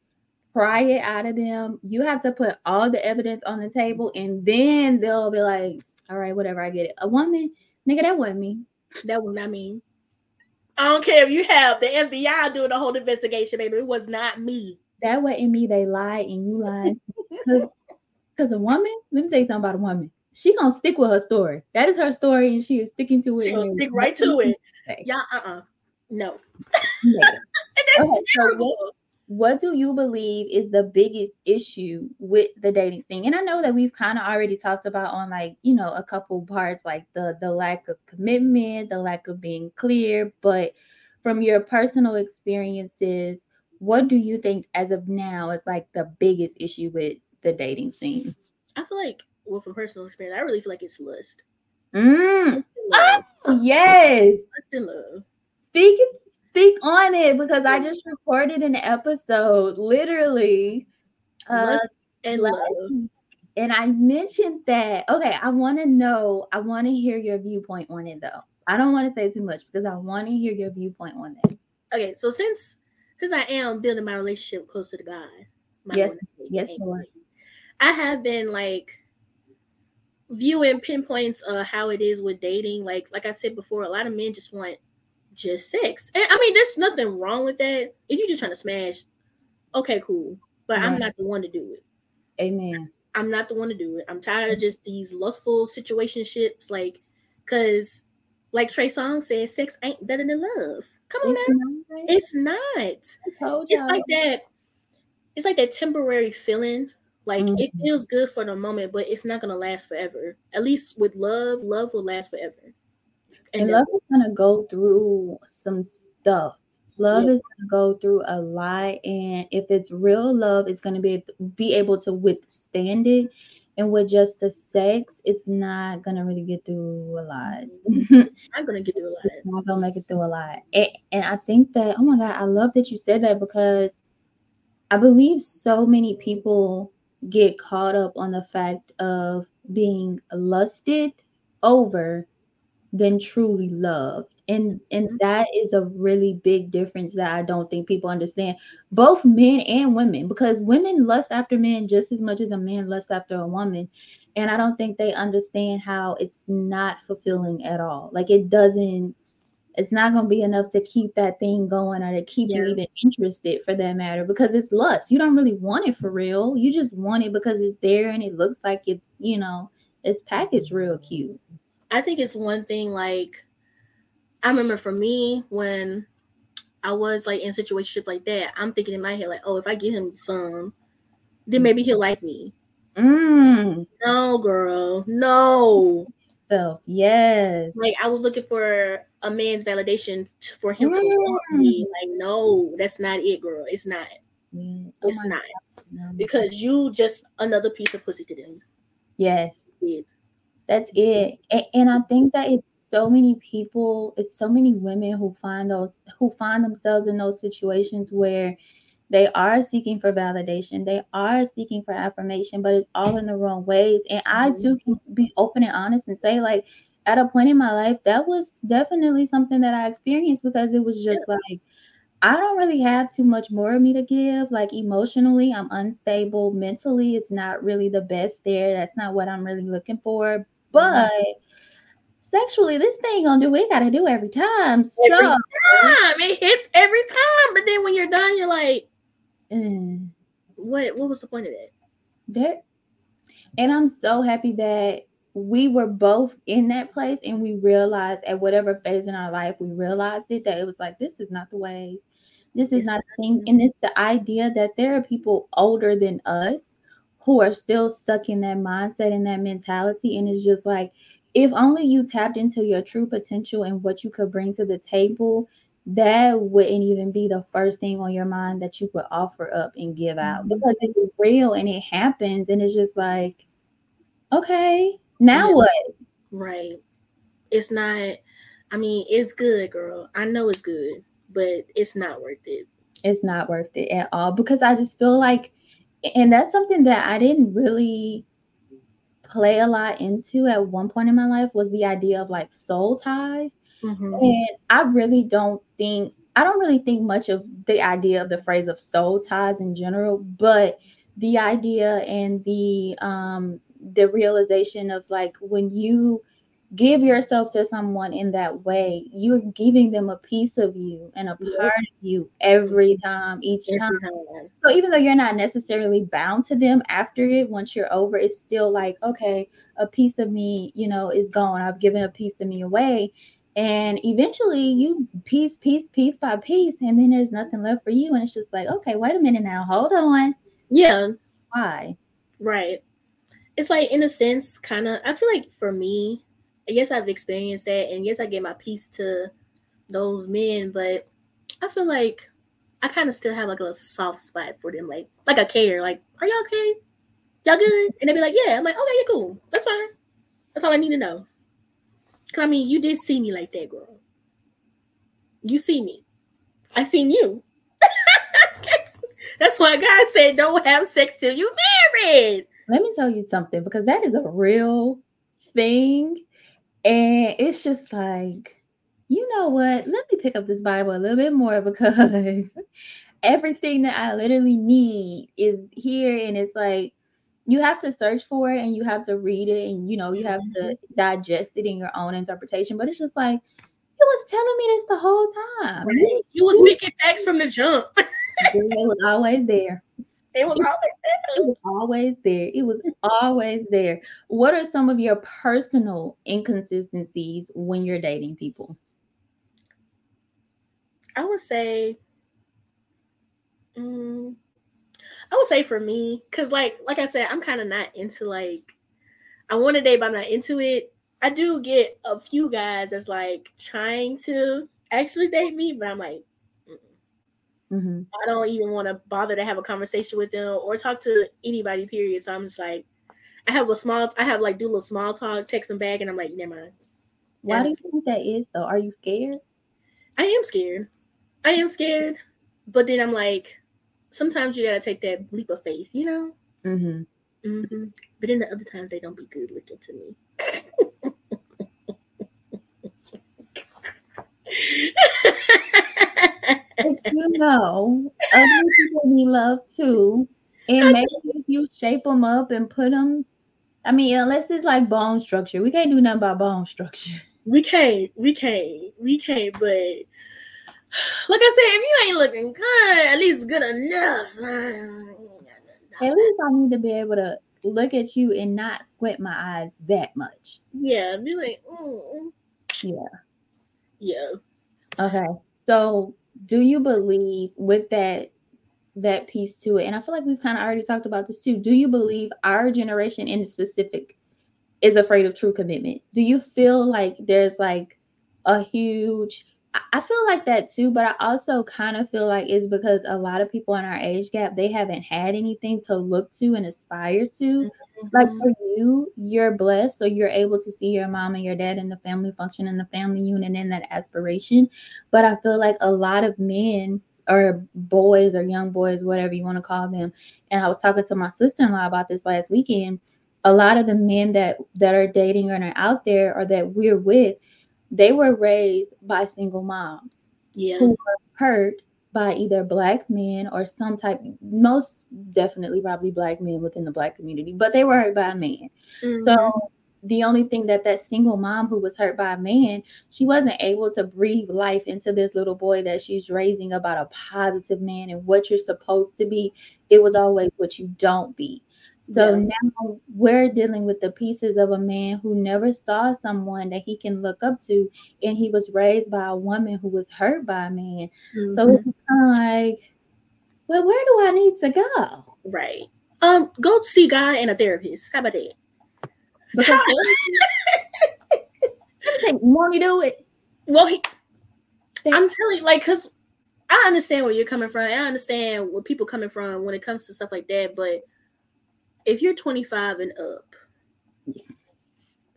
A: pry it out of them. You have to put all the evidence on the table, and then they'll be like, "All right, whatever, I get it." A woman, nigga, that wasn't me.
B: That was not me. I don't care if you have the FBI doing the whole investigation, baby. It was not me.
A: That wasn't me. They lied, and you lied. Because, because a woman. Let me tell you something about a woman. She gonna stick with her story. That is her story, and she is sticking to it.
B: She gonna stick right to it.
A: say.
B: Yeah, uh-uh. No.
A: Yeah.
B: And that's
A: Okay, so
B: terrible.
A: what do you believe is the biggest issue with the dating scene and i know that we've kind of already talked about on like you know a couple parts like the the lack of commitment the lack of being clear but from your personal experiences what do you think as of now is like the biggest issue with the dating scene
B: I feel like, well, from personal experience, I really feel like it's lust.
A: mm. Oh, yes
B: Lust and love.
A: speak speak on it because i just recorded an episode literally uh,
B: Lust and love.
A: and I mentioned that. Okay, I want to know. I want to hear your viewpoint on it, though. I don't want to say too much because I want to hear your viewpoint on that.
B: Okay, so since since I am building my relationship closer to God, my
A: Yes,
B: Lord and Savior,
A: yes. Lord.
B: I have been like viewing pinpoints of how it is with dating. Like like I said before, a lot of men just want just sex. And I mean, there's nothing wrong with that. If you're just trying to smash, okay, cool. But I'm not the one to do it.
A: Amen.
B: I'm not the one to do it. I'm tired of just these lustful situationships, like, cause like Trey Songz said, sex ain't better than love. Come on it's now. Not. It's not. It's like that. It's like that temporary feeling. Like mm-hmm. it feels good for the moment, but it's not gonna last forever. At least with love, love will last forever.
A: And, and love is gonna go through some stuff. Love is gonna go through a lot, and if it's real love, it's gonna be be able to withstand it and with just the sex, it's not gonna really get through a lot.
B: I'm gonna get through a lot. It's
A: not gonna make it through a lot. And, and I think that, oh my God, I love that you said that because I believe so many people get caught up on the fact of being lusted over than truly loved. And and mm-hmm. that is a really big difference that i don't think people understand. Both men and women because women lust after men just as much as a man lusts after a woman. And i don't think they understand how it's not fulfilling at all. Like it doesn't it's not going to be enough to keep that thing going or to keep yeah. you even interested for that matter because it's lust you don't really want it for real you just want it because it's there and it looks like it's you know it's packaged real cute
B: i think it's one thing like I remember for me when I was like in a situation like that, I'm thinking in my head like, oh, if I give him some, then maybe he'll like me. Mm. No, girl, no.
A: Self, yes.
B: Like I was looking for a man's validation for him mm. to me. Like, no, that's not it, girl. It's not. Mm. Oh it's not. No. Because you just another piece of pussy to them.
A: Yes. That's it. And, and I think that it's so many people, it's so many women who find those who find themselves in those situations where they are seeking for validation, they are seeking for affirmation, but it's all in the wrong ways. And I too mm-hmm. can be open and honest and say, like, at a point in my life, that was definitely something that I experienced because it was just like I don't really have too much more of me to give. Like emotionally, I'm unstable. Mentally, it's not really the best there. That's not what I'm really looking for. Mm-hmm. But sexually, this thing gonna do what it gotta do every time. So every time
B: it hits every time, but then when you're done, you're like, mm. what? What was the point of that?
A: That, and I'm so happy that we were both in that place, and we realized at whatever phase in our life we realized it that it was like this is not the way. This is not a thing, and it's the idea that there are people older than us who are still stuck in that mindset and that mentality, and it's just like if only you tapped into your true potential and what you could bring to the table, that wouldn't even be the first thing on your mind that you would offer up and give out mm-hmm. because it's real and it happens and it's just like, okay, now yeah. what?
B: Right. It's not, I mean, it's good, girl. I know it's good, but it's not worth it.
A: It's not worth it at all because I just feel like, and that's something that I didn't really play a lot into at one point in my life was the idea of like soul ties. Mm-hmm. And I really don't think I don't really think much of the idea of the phrase of soul ties in general, but the idea and the um the realization of like when you give yourself to someone in that way, you're giving them a piece of you and a part of you every time, each time. time. So even though you're not necessarily bound to them after it, once you're over, it's still like, okay, a piece of me, you know, is gone. I've given a piece of me away. And eventually you piece, piece, piece by piece, and then there's nothing left for you. And it's just like, okay, wait a minute now, hold on.
B: Yeah.
A: Why?
B: Right. It's like in a sense, kind of I feel like for me, yes, I've experienced that, and yes, I gave my piece to those men, but I feel like I kind of still have like a soft spot for them, like like I care, like, are y'all okay? Y'all good? And they'd be like, yeah. I'm like, okay, you're cool. That's fine. That's all I need to know. Cause I mean, you did see me like that, girl. You see me. I seen you. That's why God said don't have sex till you married.
A: Let me tell you something because that is a real thing and it's just like, you know what? Let me pick up this Bible a little bit more because everything that I literally need is here. And it's like, you have to search for it and you have to read it and you know you have to mm-hmm. digest it in your own interpretation but it's just like you was telling me this the whole time
B: right. you was speaking facts from the jump
A: it was always there
B: it was always there.
A: It was always there. It was always there. What are some of your personal inconsistencies when you're dating people?
B: I would say, mm, I would say for me, because like like I said, I'm kind of not into like I want to date, but I'm not into it. I do get a few guys that's like trying to actually date me, but I'm like,
A: Mm-hmm.
B: I don't even want to bother to have a conversation with them or talk to anybody. Period. So I'm just like, I have a small, I have like do a little small talk, text them back, and I'm like, never mind.
A: Why do you think that is though? Are you scared?
B: I am scared. I am scared, but then I'm like, sometimes you gotta take that leap of faith, you know.
A: Mm-hmm.
B: hmm But then the other times they don't be good looking to me.
A: But you know, other people we love too. And maybe if you shape them up and put them, I mean, unless it's like bone structure, we can't do nothing about bone structure.
B: we can't, we can't, we can't. But like I said, if you ain't looking good, at least good enough.
A: At least I need to be able to look at you and not squint my eyes that much.
B: Yeah, be like, mm,
A: Yeah.
B: yeah.
A: Okay. So do you believe with that that piece to it? And I feel like we've kind of already talked about this too. Do you believe our generation in specific is afraid of true commitment? Do you feel like there's like a huge I- feel like that too, but I also kind of feel like it's because a lot of people in our age gap they haven't had anything to look to and aspire to. Like
B: Mhm.
A: for you, you're blessed, so you're able to see your mom and your dad in the family function in the family unit and that aspiration. But I feel like a lot of men or boys or young boys, whatever you want to call them, and I was talking to my sister-in-law about this last weekend. A lot of the men that that are dating and are out there or that we're with, they were raised by single moms
B: yeah,
A: who were hurt by either black men or some type most definitely probably black men within the black community but they were hurt by a man.
B: Mhm.
A: so the only thing that that single mom who was hurt by a man she wasn't able to breathe life into this little boy that she's raising about a positive man and what you're supposed to be. It was always what you don't be so
B: Yeah.
A: now we're dealing with the pieces of a man who never saw someone that he can look up to and he was raised by a woman who was hurt by a man so
B: Mhm.
A: it's kind of like well where do i need to go
B: right. Um, go see God and a therapist. How about that?
A: because it take want to do it
B: Well, he, I'm telling you, like, cause I understand where you're coming from. And I understand where people coming from when it comes to stuff like that. But if you're 25 and up,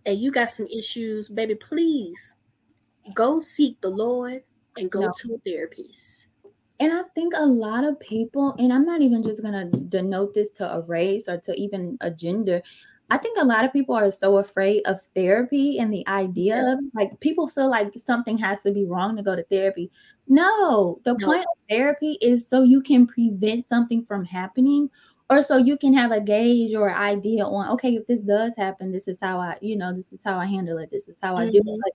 B: and you got some issues, baby, please go seek the Lord and go
A: No.
B: to a therapist.
A: And I think a lot of people, and I'm not even just gonna denote this to a race or to even a gender. I think a lot of people are so afraid of therapy and the idea
B: Yeah.
A: of like people feel like something has to be wrong to go to therapy. No, the
B: No.
A: point of therapy is so you can prevent something from happening or so you can have a gauge or idea on okay, if this does happen, this is how I, you know, this is how I handle it. This is how I do it.
B: Mhm.
A: Like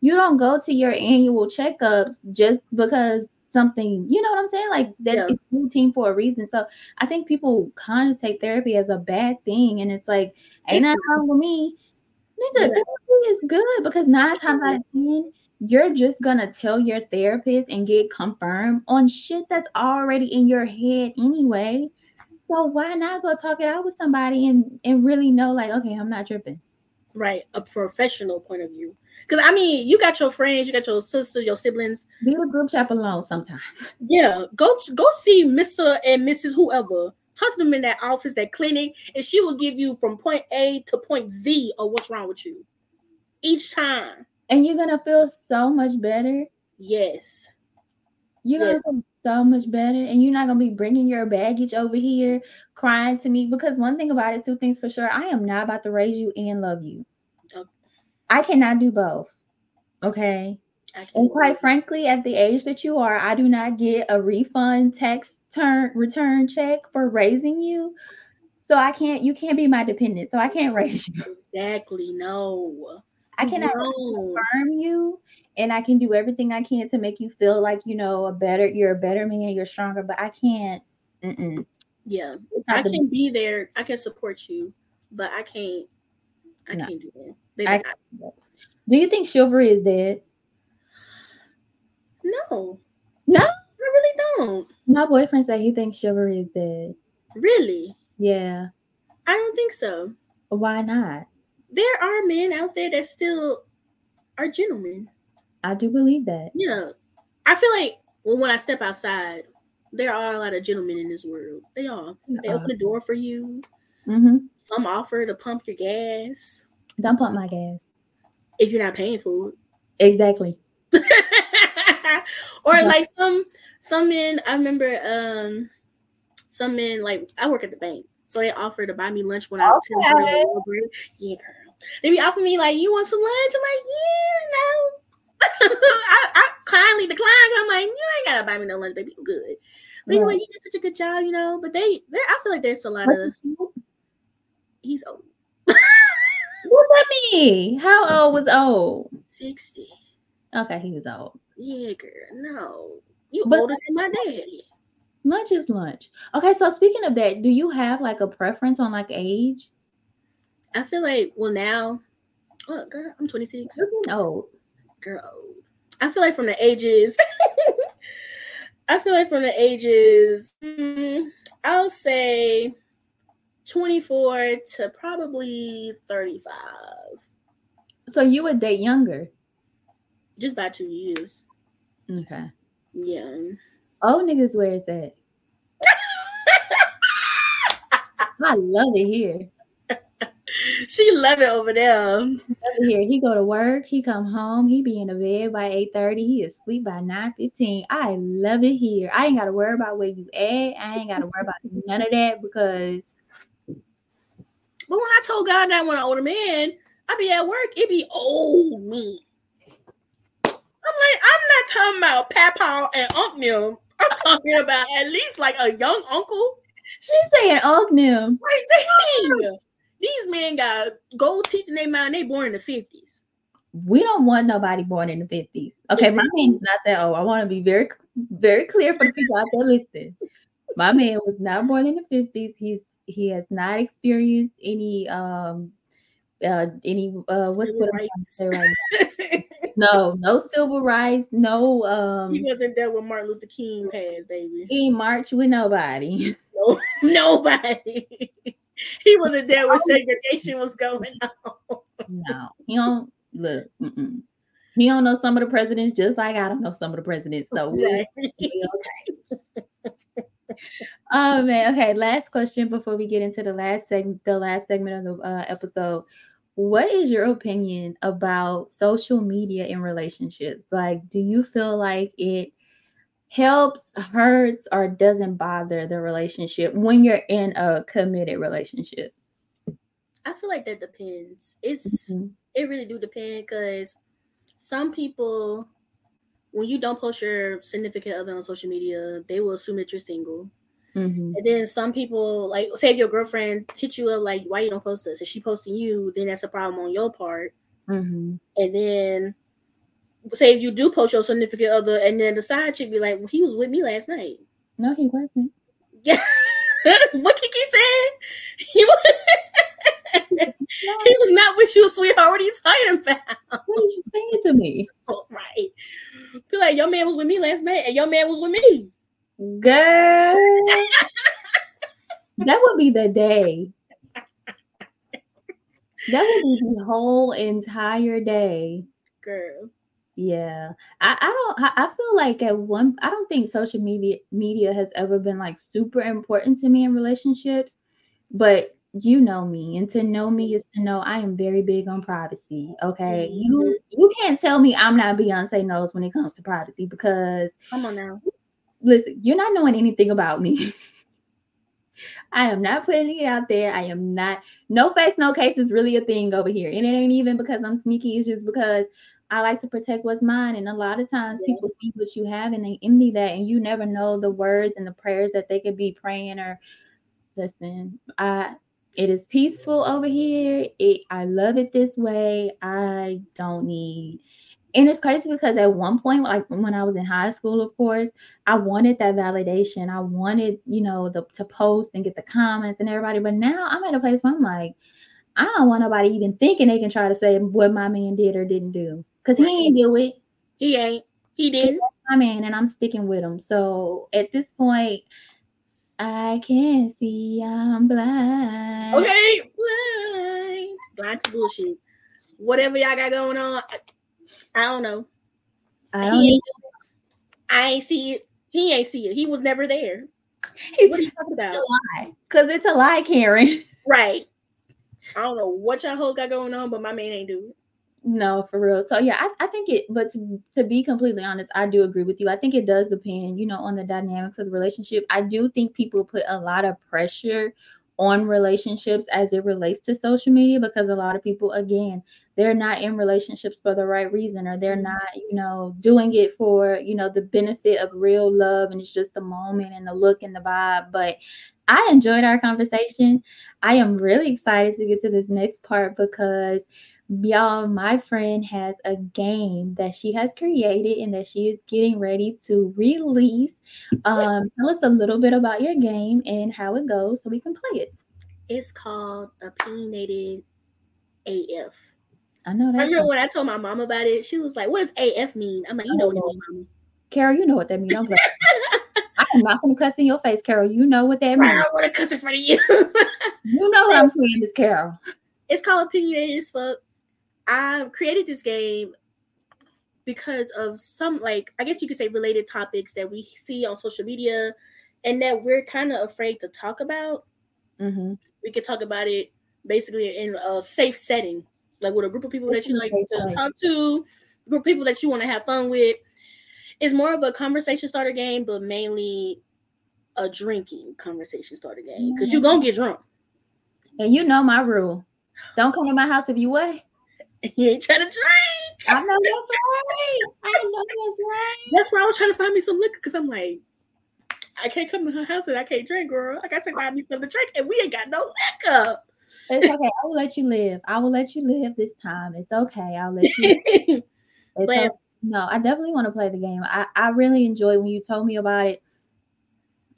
A: you don't go to your annual checkups just because something, you know what I'm saying? Like that's
B: Yeah.
A: routine for a reason. So I think people kind of take therapy as a bad thing, and it's like, ain't
B: It's
A: nothing wrong with me. Nigga,
B: Yeah.
A: therapy is good because nine times out of ten, you're just gonna tell your therapist and get confirmed on shit that's already in your head anyway. So why not go talk it out with somebody and and really know like, okay, I'm not tripping.
B: Right, a professional point of view. Because I mean, you got your friends, you got your sisters, your siblings.
A: Leave a group chat alone sometimes.
B: Yeah, go go see Mister and Mrs. Whoever. Talk to them in that office, that clinic, and she will give you from point A to point Z of what's wrong with you. Each time,
A: And you're gonna feel so much better.
B: yes,
A: You're gonna feel so much better, and you're not gonna be bringing your baggage over here crying to me. Because one thing about it, two things for sure, I am not about to raise you and love you.
B: Okay.
A: I cannot do both. Okay. And quite frankly, at the age that you are, I do not get a refund, tax turn, return check for raising you. So I can't. You can't be my dependent. So I can't raise you.
B: Exactly. No,
A: I cannot
B: No.
A: confirm you, and I can do everything I can to make you feel like you know a better. You're a better man. You're stronger. But I can't. Mm-mm.
B: Yeah, I can be there. I can support you, but I can't. I no. can't do that. Baby, I, I,
A: do you think chivalry is dead?
B: No.
A: No?
B: I really don't.
A: My boyfriend said he thinks chivalry is dead.
B: Really?
A: Yeah.
B: I don't think so.
A: Why not?
B: There are men out there that still are gentlemen.
A: I do believe that.
B: Yeah. I feel like well, when I step outside, there are a lot of gentlemen in this world. They are. They open the door for you.
A: Mm-hmm.
B: Some offer to pump your gas.
A: Don't pump my gas.
B: If you're not paying for it.
A: Exactly.
B: or like some some men, I remember um some men like I work at the bank. So they offered to buy me lunch when I okay. Yeah, girl. They be offering me like, you want some lunch? I'm like, yeah, no. I, I kindly declined. I'm like, you ain't gotta buy me no lunch, baby. You good. But yeah. like, you did such a good job, you know. But they, they I feel like there's a lot of. He's old.
A: Look at me. How old was old?
B: Sixty.
A: Okay, he was old.
B: Yeah, girl. No, you but, older than my daddy.
A: Lunch is lunch. Okay, so speaking of that, do you have like a preference on like age?
B: I feel like well now, oh girl, I'm 26.
A: You're old.
B: Girl, I feel like from the ages, I feel like from the ages, mm, I'll say 24 to probably 35.
A: So you would date younger?
B: Just by two years.
A: Okay.
B: Yeah.
A: Oh niggas, where is that? I love it here.
B: she love it over there.
A: Here, he go to work, he come home, he be in the bed by 8 30, he is asleep by 9 15. I love it here. I ain't gotta worry about where you at. I ain't gotta worry about none of that because
B: But when I told God that when I older man, I be at work, it be old me. I'm like, I'm not talking about Papa and Uncle. I'm talking about at least like a young uncle.
A: She's saying Uncle.
B: Like, dang. These men got gold teeth in their mouth. They born in the fifties.
A: We don't want nobody born in the fifties. Okay, my man's not that old. I want to be very, very clear for the people out there listening. My man was not born in the fifties. He's he has not experienced any um uh any uh what's what right now. no, no civil rights, no um
B: he wasn't there when Martin Luther King passed, baby.
A: He marched with nobody.
B: No, nobody he wasn't there when segregation was going on.
A: no, he don't look. Mm-mm. He don't know some of the presidents, just like I don't know some of the presidents. So okay. Oh man. Okay. Last question before we get into the last segment, the last segment of the uh, episode. What is your opinion about social media in relationships? Like, do you feel like it helps, hurts, or doesn't bother the relationship when you're in a committed relationship?
B: I feel like that depends. It's mm-hmm. it really do depend because some people when you don't post your significant other on social media, they will assume that you're single.
A: Mm-hmm.
B: And then some people, like, say if your girlfriend hit you up, like, why you don't post this? If she posting you, then that's a problem on your part.
A: Mm-hmm.
B: And then say if you do post your significant other, and then the side chick be like, "Well, he was with me last night."
A: No, he wasn't.
B: Yeah, what Kiki said, he was. he was not with you, sweetheart. What are you talking about?
A: What are you saying to me?
B: Oh, right. Feel like your man was with me last night, and your man was with me.
A: Girl, that would be the day. That would be the whole entire day.
B: Girl.
A: Yeah. I, I don't I, I feel like at one I don't think social media media has ever been like super important to me in relationships, but you know me and to know me is to know I am very big on privacy. Okay. Mm-hmm. You you can't tell me I'm not Beyonce knows when it comes to privacy because
B: come on now.
A: Listen, you're not knowing anything about me. I am not putting it out there. I am not no face, no case is really a thing over here. And it ain't even because I'm sneaky, it's just because I like to protect what's mine. And a lot of times yeah. people see what you have and they envy that. And you never know the words and the prayers that they could be praying or listen. I it is peaceful over here. It I love it this way. I don't need and it's crazy because at one point, like when I was in high school, of course, I wanted that validation. I wanted, you know, the to post and get the comments and everybody. But now I'm at a place where I'm like, I don't want nobody even thinking they can try to say what my man did or didn't do. Because he ain't do it.
B: He ain't. He didn't.
A: My man, and I'm sticking with him. So at this point, I can't see. I'm blind.
B: Okay, blind. Blind to bullshit. Whatever y'all got going on, I, don't know.
A: I don't.
B: He I ain't see it. He ain't see it. He was never there.
A: he,
B: What are you talking about?
A: it's a lie. Because it's a lie, Karen.
B: Right. I don't know what y'all hoes got going on, but my man ain't do it.
A: No, for real. So yeah, I, I think it, but to, to be completely honest, I do agree with you. I think it does depend, you know, on the dynamics of the relationship. I do think people put a lot of pressure on relationships as it relates to social media because a lot of people, again, they're not in relationships for the right reason or they're mm-hmm. not, you know, doing it for, you know, the benefit of real love and it's just the moment and the look and the vibe. But I enjoyed our conversation. I am really excited to get to this next part because y'all, my friend has a game that she has created and that she is getting ready to release. Um, tell us a little bit about your game and how it goes so we can play it.
B: It's called opinionated AF.
A: I know
B: I
A: that's
B: remember when I told my mom about it, she was like, "What does AF mean?" I'm like, "You know what it means, mommy."
A: Carol, you know what that means. I'm like, I am not going to cuss in your face, Carol. You know what that means.
B: I don't want to cuss in front of you.
A: You know what I'm saying, Miss Carol.
B: it's called opinionated as fuck. I created this game because of some like I guess you could say related topics that we see on social media and that we're kind of afraid to talk about.
A: Mm-hmm.
B: We could talk about it basically in a safe setting, like with a group of people
A: This
B: that you like to talk to, group of people that you want to have fun with. It's more of a conversation starter game, but mainly a drinking conversation starter game because you're gonna get drunk.
A: And you know my rule. Don't come to my house if you what?
B: You ain't trying to drink.
A: I know that's right. I know that's right.
B: That's why I was trying to find me some liquor because I'm like, I can't come to her house and I can't drink, girl. Like I said, I need something to drink, and we ain't got no liquor.
A: It's okay. I will let you live. I will let you live this time. It's okay. I'll let you. It's
B: But-
A: okay. No, I definitely want to play the game. I, I really enjoyed when you told me about it.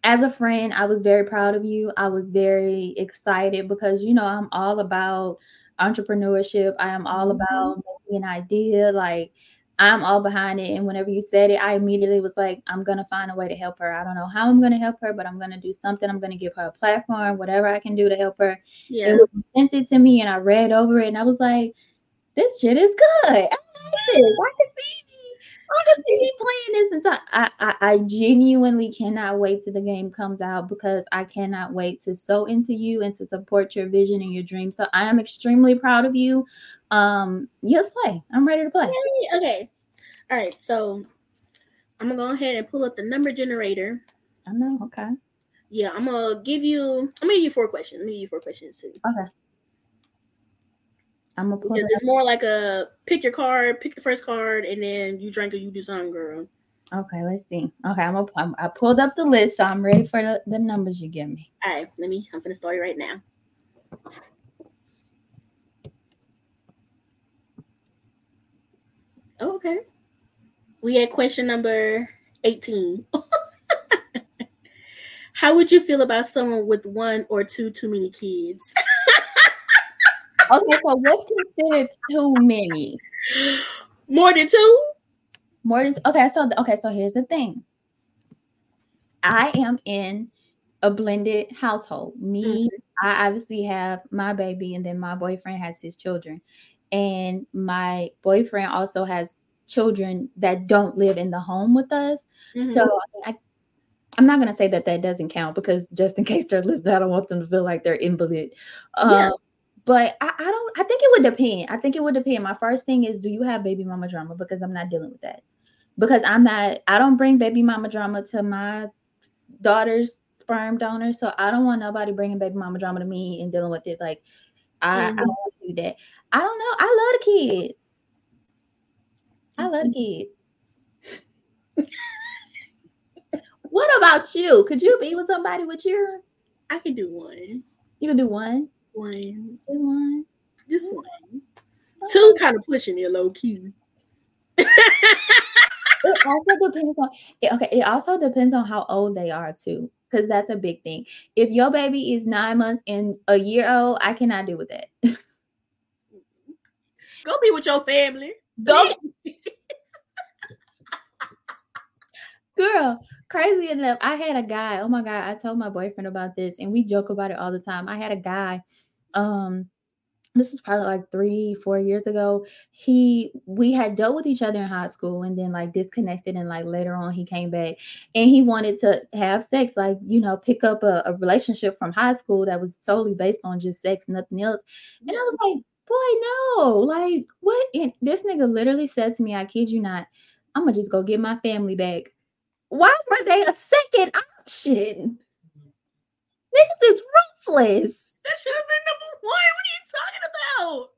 A: As a friend, I was very proud of you. I was very excited because you know I'm all about entrepreneurship. I am all
B: Mhm.
A: about making an idea. Like I'm all behind it. And whenever you said it, I immediately was like, I'm gonna find a way to help her. I don't know how I'm gonna help her, but I'm gonna do something. I'm gonna give her a platform, whatever I can do to help her.
B: yeah,
A: It was presented to me and I read over it and I was like, this shit is good. I like this. I can see can see me playing this entire I, I I genuinely cannot wait till the game comes out because I cannot wait to sow into you and to support your vision and your dreams. So I am extremely proud of you. Um, yes, play. I'm ready to play.
B: okay. All right, so I'm gonna go ahead and pull up the number generator.
A: I know. Okay.
B: Yeah, I'm gonna give you. I'm gonna give you four questions. Let me give you four questions too.
A: I'm gonna pull
B: Because
A: it
B: it's more like a pick your card, pick your first card, and then you drink or you do something, girl.
A: Okay, let's see. Okay, I'm gonna I'm, I pulled up the list, so I'm ready for the, the numbers you give me.
B: All right, let me. I'm gonna start it right now. Oh, okay. We had question number 18. How would you feel about someone with one or two too many kids?
A: Okay, so what's considered too many?
B: More than two?
A: More than okay, so okay, so here's the thing. I am in a blended household. Me, I obviously have my baby, and then my boyfriend has his children, and my boyfriend also has children that don't live in the home with us.
B: Mhm.
A: So I, I'm not gonna say that that doesn't count because just in case they're listening, I don't want them to feel like they're invalid. Um,
B: Yeah.
A: But I, I don't. I think it would depend. I think it would depend. My first thing is, do you have baby mama drama? Because I'm not dealing with that. Because I'm not. I don't bring baby mama drama to my daughter's sperm donor. So I don't want nobody bringing baby mama drama to me and dealing with it. Like I, I
B: Mhm.
A: don't do that. I don't know. I love the kids. I love the kids. what about you? Could you be with somebody with your?
B: I can do one.
A: You can do one.
B: One.
A: Just one.
B: Just one. Two kind of pushing me a low key.
A: it also depends on it, okay. It also depends on how old they are too, because that's a big thing. If your baby is nine months and a year old, I cannot deal with that.
B: Go be with your family.
A: Go, girl. Crazy enough, I had a guy. Oh my god, I told my boyfriend about this, and we joke about it all the time. I had a guy. Um, this was probably like three, four years ago. He we had dealt with each other in high school and then like disconnected and like later on he came back and he wanted to have sex, like you know, pick up a, a relationship from high school that was solely based on just sex, nothing else. And I was like, boy, no, like what? And this nigga literally said to me, I kid you not, I'm gonna just go get my family back. Why were they a second option? Niggas is ruthless.
B: That should have been number one. What are you talking about?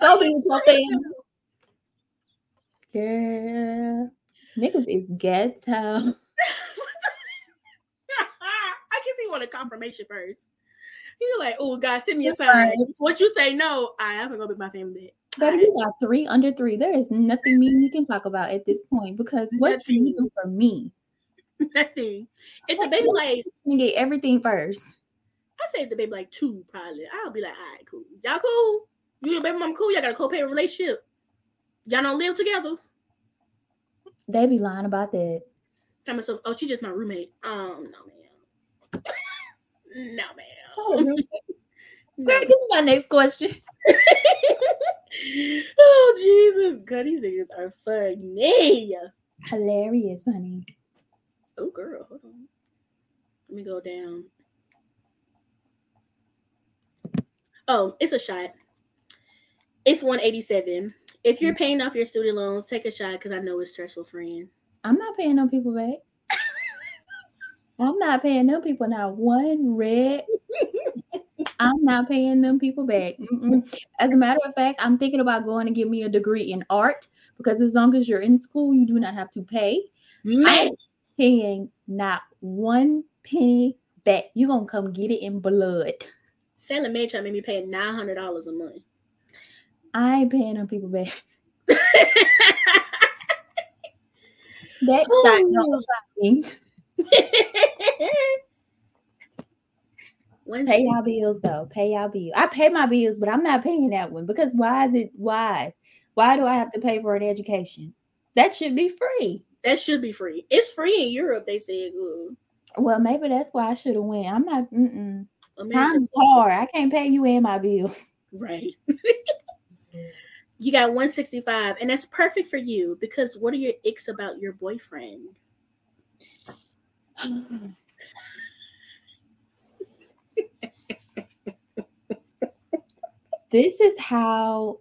A: Go
B: What
A: be
B: talking.
A: Girl, niggas is ghetto.
B: I guess he wanted confirmation first. You're like, oh God, send me a sign.
A: Right.
B: Once you say no, I have to go with my family.
A: Baby,
B: Alright.
A: we got three under three. There is nothing mean you can talk about at this point because what can you do for me?
B: Nothing. If the baby like,
A: You get everything first.
B: I say the baby like two, probably. I'll be like, all right, cool. Y'all cool? You and baby mom cool? Y'all got a co-parent relationship. Y'all don't live together.
A: They be lying about that.
B: Tell myself, oh, she just my roommate. Um, no, ma'am. no, ma'am.
A: Oh, Girl, give me my next question.
B: oh Jesus, God, these niggas are funny.
A: Hilarious, honey.
B: Oh girl, hold on. Let me go down. Oh, it's a shot. It's 187. If you're paying off your student loans, take a shot because I know it's stressful, friend.
A: I'm not paying no people back. I'm not paying them people not one red. I'm not paying them people back. Mm-mm. As a matter of fact, I'm thinking about going to get me a degree in art because as long as you're in school, you do not have to pay.
B: Man,
A: Paying not one penny back. You're gonna come get it in blood.
B: Sallie Mae try to make me pay nine hundred dollars a month.
A: I ain't paying them people back. That shot don't me.
B: Once,
A: Pay y'all bills though. Pay y'all bills. I pay my bills, but I'm not paying that one because why is it why? Why do I have to pay for an education? That should be free.
B: That should be free. It's free in Europe. They said. Ooh,
A: Well, maybe that's why I should have went. I'm not. Mm-mm. Time's hard. I can't pay you and my bills.
B: Right. you got 165, and that's perfect for you because what are your icks about your boyfriend?
A: this is how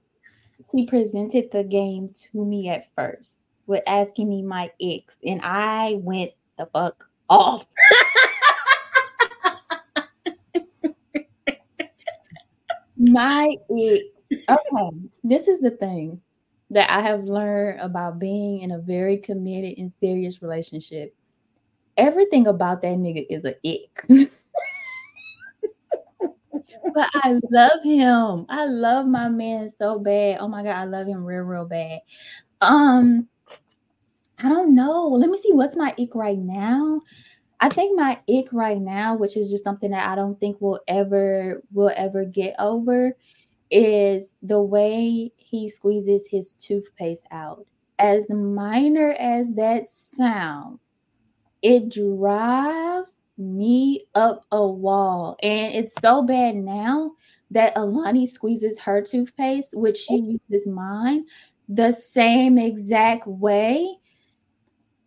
A: he presented the game to me at first with asking me my ex, and I went the fuck off. my ex. Okay, this is the thing that I have learned about being in a very committed and serious relationship. Everything about that nigga is a ick. but I love him. I love my man so bad. Oh my god, I love him real, real bad. Um, I don't know. Let me see what's my ick right now. I think my ick right now, which is just something that I don't think we'll ever will ever get over, is the way he squeezes his toothpaste out. As minor as that sounds, it drives me up a wall. And it's so bad now that Alani squeezes her toothpaste, which she oh. uses mine, the same exact way.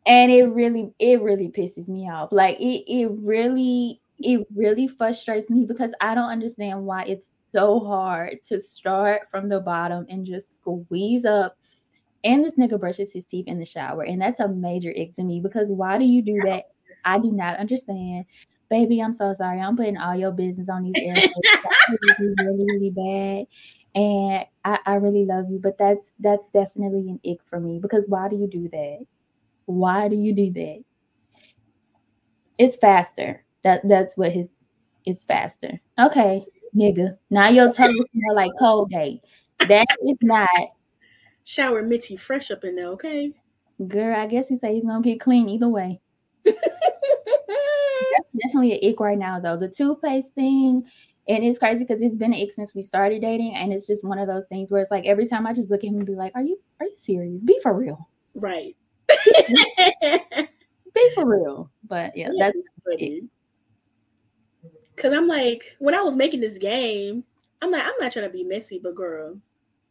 A: And it really, it really pisses me off. Like it, it really, it really frustrates me because I don't understand why it's so hard to start from the bottom and just squeeze up. And this nigga brushes his teeth in the shower. And that's a major ick to me because why do you do that? I do not understand. Baby, I'm so sorry. I'm putting all your business on these airways. That's really, really, really bad. And I, I really love you, but that's that's definitely an ick for me because why do you do that? Why do you do that? It's faster. That that's what his it's faster. Okay, nigga. Now your toes smell like Colgate. That is not
B: shower Mitty fresh up in there, okay?
A: Girl, I guess he said he's gonna get clean either way. That's definitely an ick right now, though. The toothpaste thing, and it's crazy because it's been an ick since we started dating, and it's just one of those things where it's like every time I just look at him and be like, "Are you are you serious? Be for real."
B: Right.
A: Be for real. But yeah,
B: Yeah,
A: that's
B: funny. Cause I'm like, when I was making this game, I'm like, I'm not trying to be messy, but girl,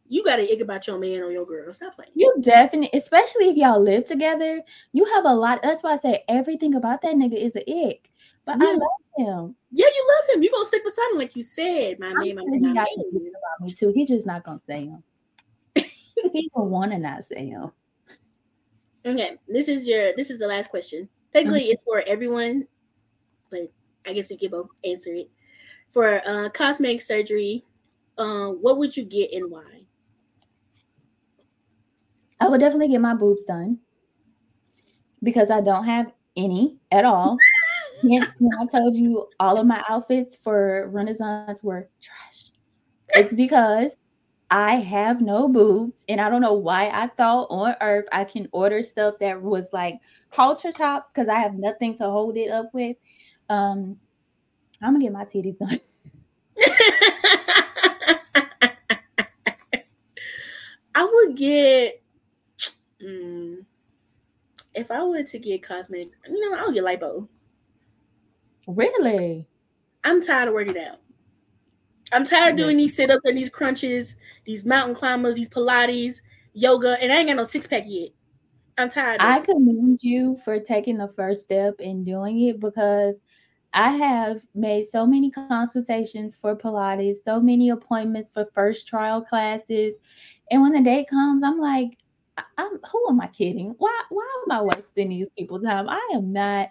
B: you gotta ick about your man or your girl. Stop playing.
A: you definitely, especially if y'all live together, you have a lot. That's why I say everything about that nigga is an ick. But I love him.
B: Yeah, you love him. You gonna stick beside him like you said, my
A: I'm
B: man, my
A: he
B: my
A: got
B: man.
A: about me too. He just not gonna say him. he don't want to not say him.
B: Okay, this is your this is the last question. Technically, it's for everyone, but I guess we can both answer it. For uh, cosmetic surgery, uh, what would you get and why?
A: I would definitely get my boobs done because I don't have any at all. Hence, when I told you all of my outfits for Renaissance were trash, it's because I have no boobs, and I don't know why I thought on Earth I can order stuff that was like halter top because I have nothing to hold it up with. Um, I'm gonna get my titties done.
B: I would get mm, if I were to get cosmetics, you know, I'll get lipo.
A: Really?
B: I'm tired of working out. I'm tired of doing these sit-ups and these crunches, these mountain climbers, these Pilates, yoga, and I ain't got no six pack yet. I'm tired. Of
A: I
B: it.
A: commend you for taking the first step and doing it because I have made so many consultations for Pilates, so many appointments for first trial classes. And when the day comes, I'm like, I- I'm who am I kidding? Why why am I wasting these people's time? I am not,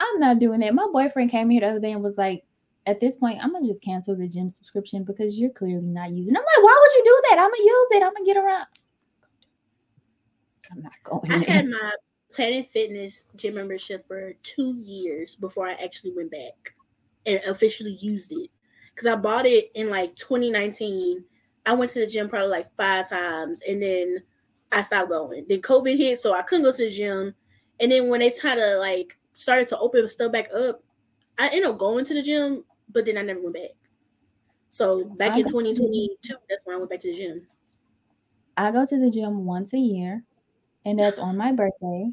A: I'm not doing that. My boyfriend came here the other day and was like, at this point, I'm gonna just cancel the gym subscription because you're clearly not using. I'm like, why would you do that? I'm gonna use it. I'm gonna get around. I'm not going.
B: I
A: there.
B: had my Planet Fitness gym membership for two years before I actually went back and officially used it. Because I bought it in like 2019. I went to the gym probably like five times and then I stopped going. Then COVID hit, so I couldn't go to the gym. And then when they kind of like started to open stuff back up, I ended up going to the gym, but then I never went back. So back
A: I
B: in
A: go to the gym.
B: 2022, that's when I went back to the gym.
A: I go to the gym once a year, and that's on my birthday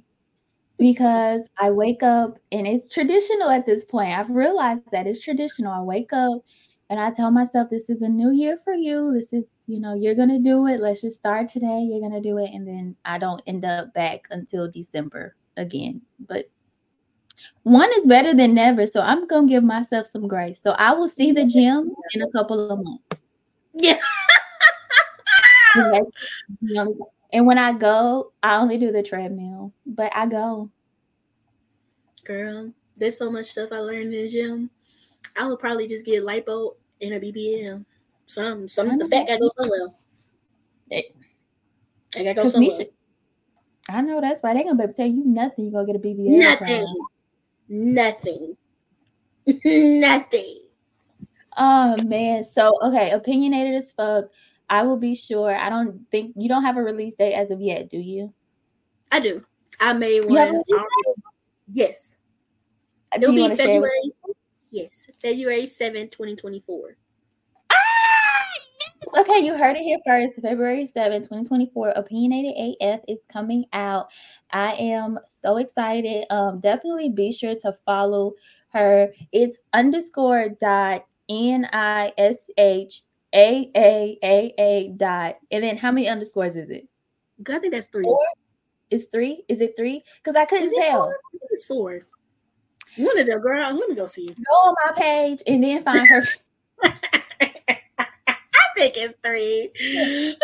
A: because I wake up and it's traditional at this point. I've realized that it's traditional. I wake up and I tell myself, This is a new year for you. This is, you know, you're going to do it. Let's just start today. You're going to do it. And then I don't end up back until December again. But one is better than never. So I'm going to give myself some grace. So I will see the gym in a couple of months.
B: Yeah.
A: And that's the only time. And when I go, I only do the treadmill, but I go.
B: Girl, there's so much stuff I learned in the gym. I would probably just get lipo and a BBL. Some, some of the fat gotta go somewhere.
A: It-
B: I gotta go somewhere.
A: Misha, I know that's right. They gonna be able to tell you nothing. You gonna get a BBL.
B: Nothing.
A: child.
B: Nothing. Nothing.
A: Oh man. So okay, opinionated as fuck. I will be sure. I don't think you don't have a release date as of yet, do you?
B: I do. I made
A: You have a
B: one. Yes.
A: Uh, do
B: It'll
A: you
B: be
A: want to share?
B: February. Yes. February 7th, 2024.
A: Okay, you heard it here first. February 7th, 2024. Opinionated AF is coming out. I am so excited. Um, definitely be sure to follow her. It's underscore dot N I S H A A A A dot. And then how many underscores is it?
B: I think that's three.
A: Four? Is three? Is it three? Because I couldn't
B: it
A: tell.
B: four? I think it's four. One of them, girl. Let me go see.
A: Go on my page and then find her.
B: I think it's three.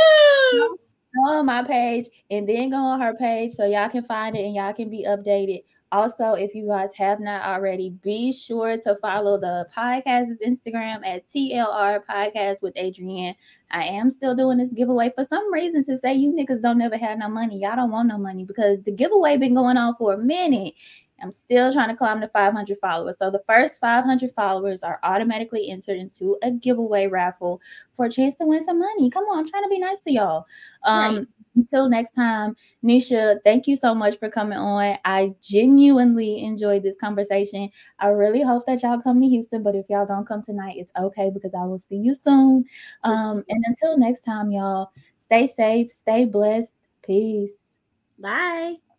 A: go on my page and then go on her page so y'all can find it and y'all can be updated. Also, if you guys have not already, be sure to follow the podcast's Instagram at TLR Podcast with Adriann. I am still doing this giveaway for some reason to say you niggas don't never have no money. Y'all don't want no money because the giveaway been going on for a minute. I'm still trying to climb to 500 followers. So the first 500 followers are automatically entered into a giveaway raffle for a chance to win some money. Come on, I'm trying to be nice to y'all. Um,
B: Right.
A: Until next time, Nisha, thank you so much for coming on. I genuinely enjoyed this conversation. I really hope that y'all come to Houston, but if y'all don't come tonight, it's okay because I will see you soon. Um, and until next time, y'all, stay safe, stay blessed. Peace.
B: Bye.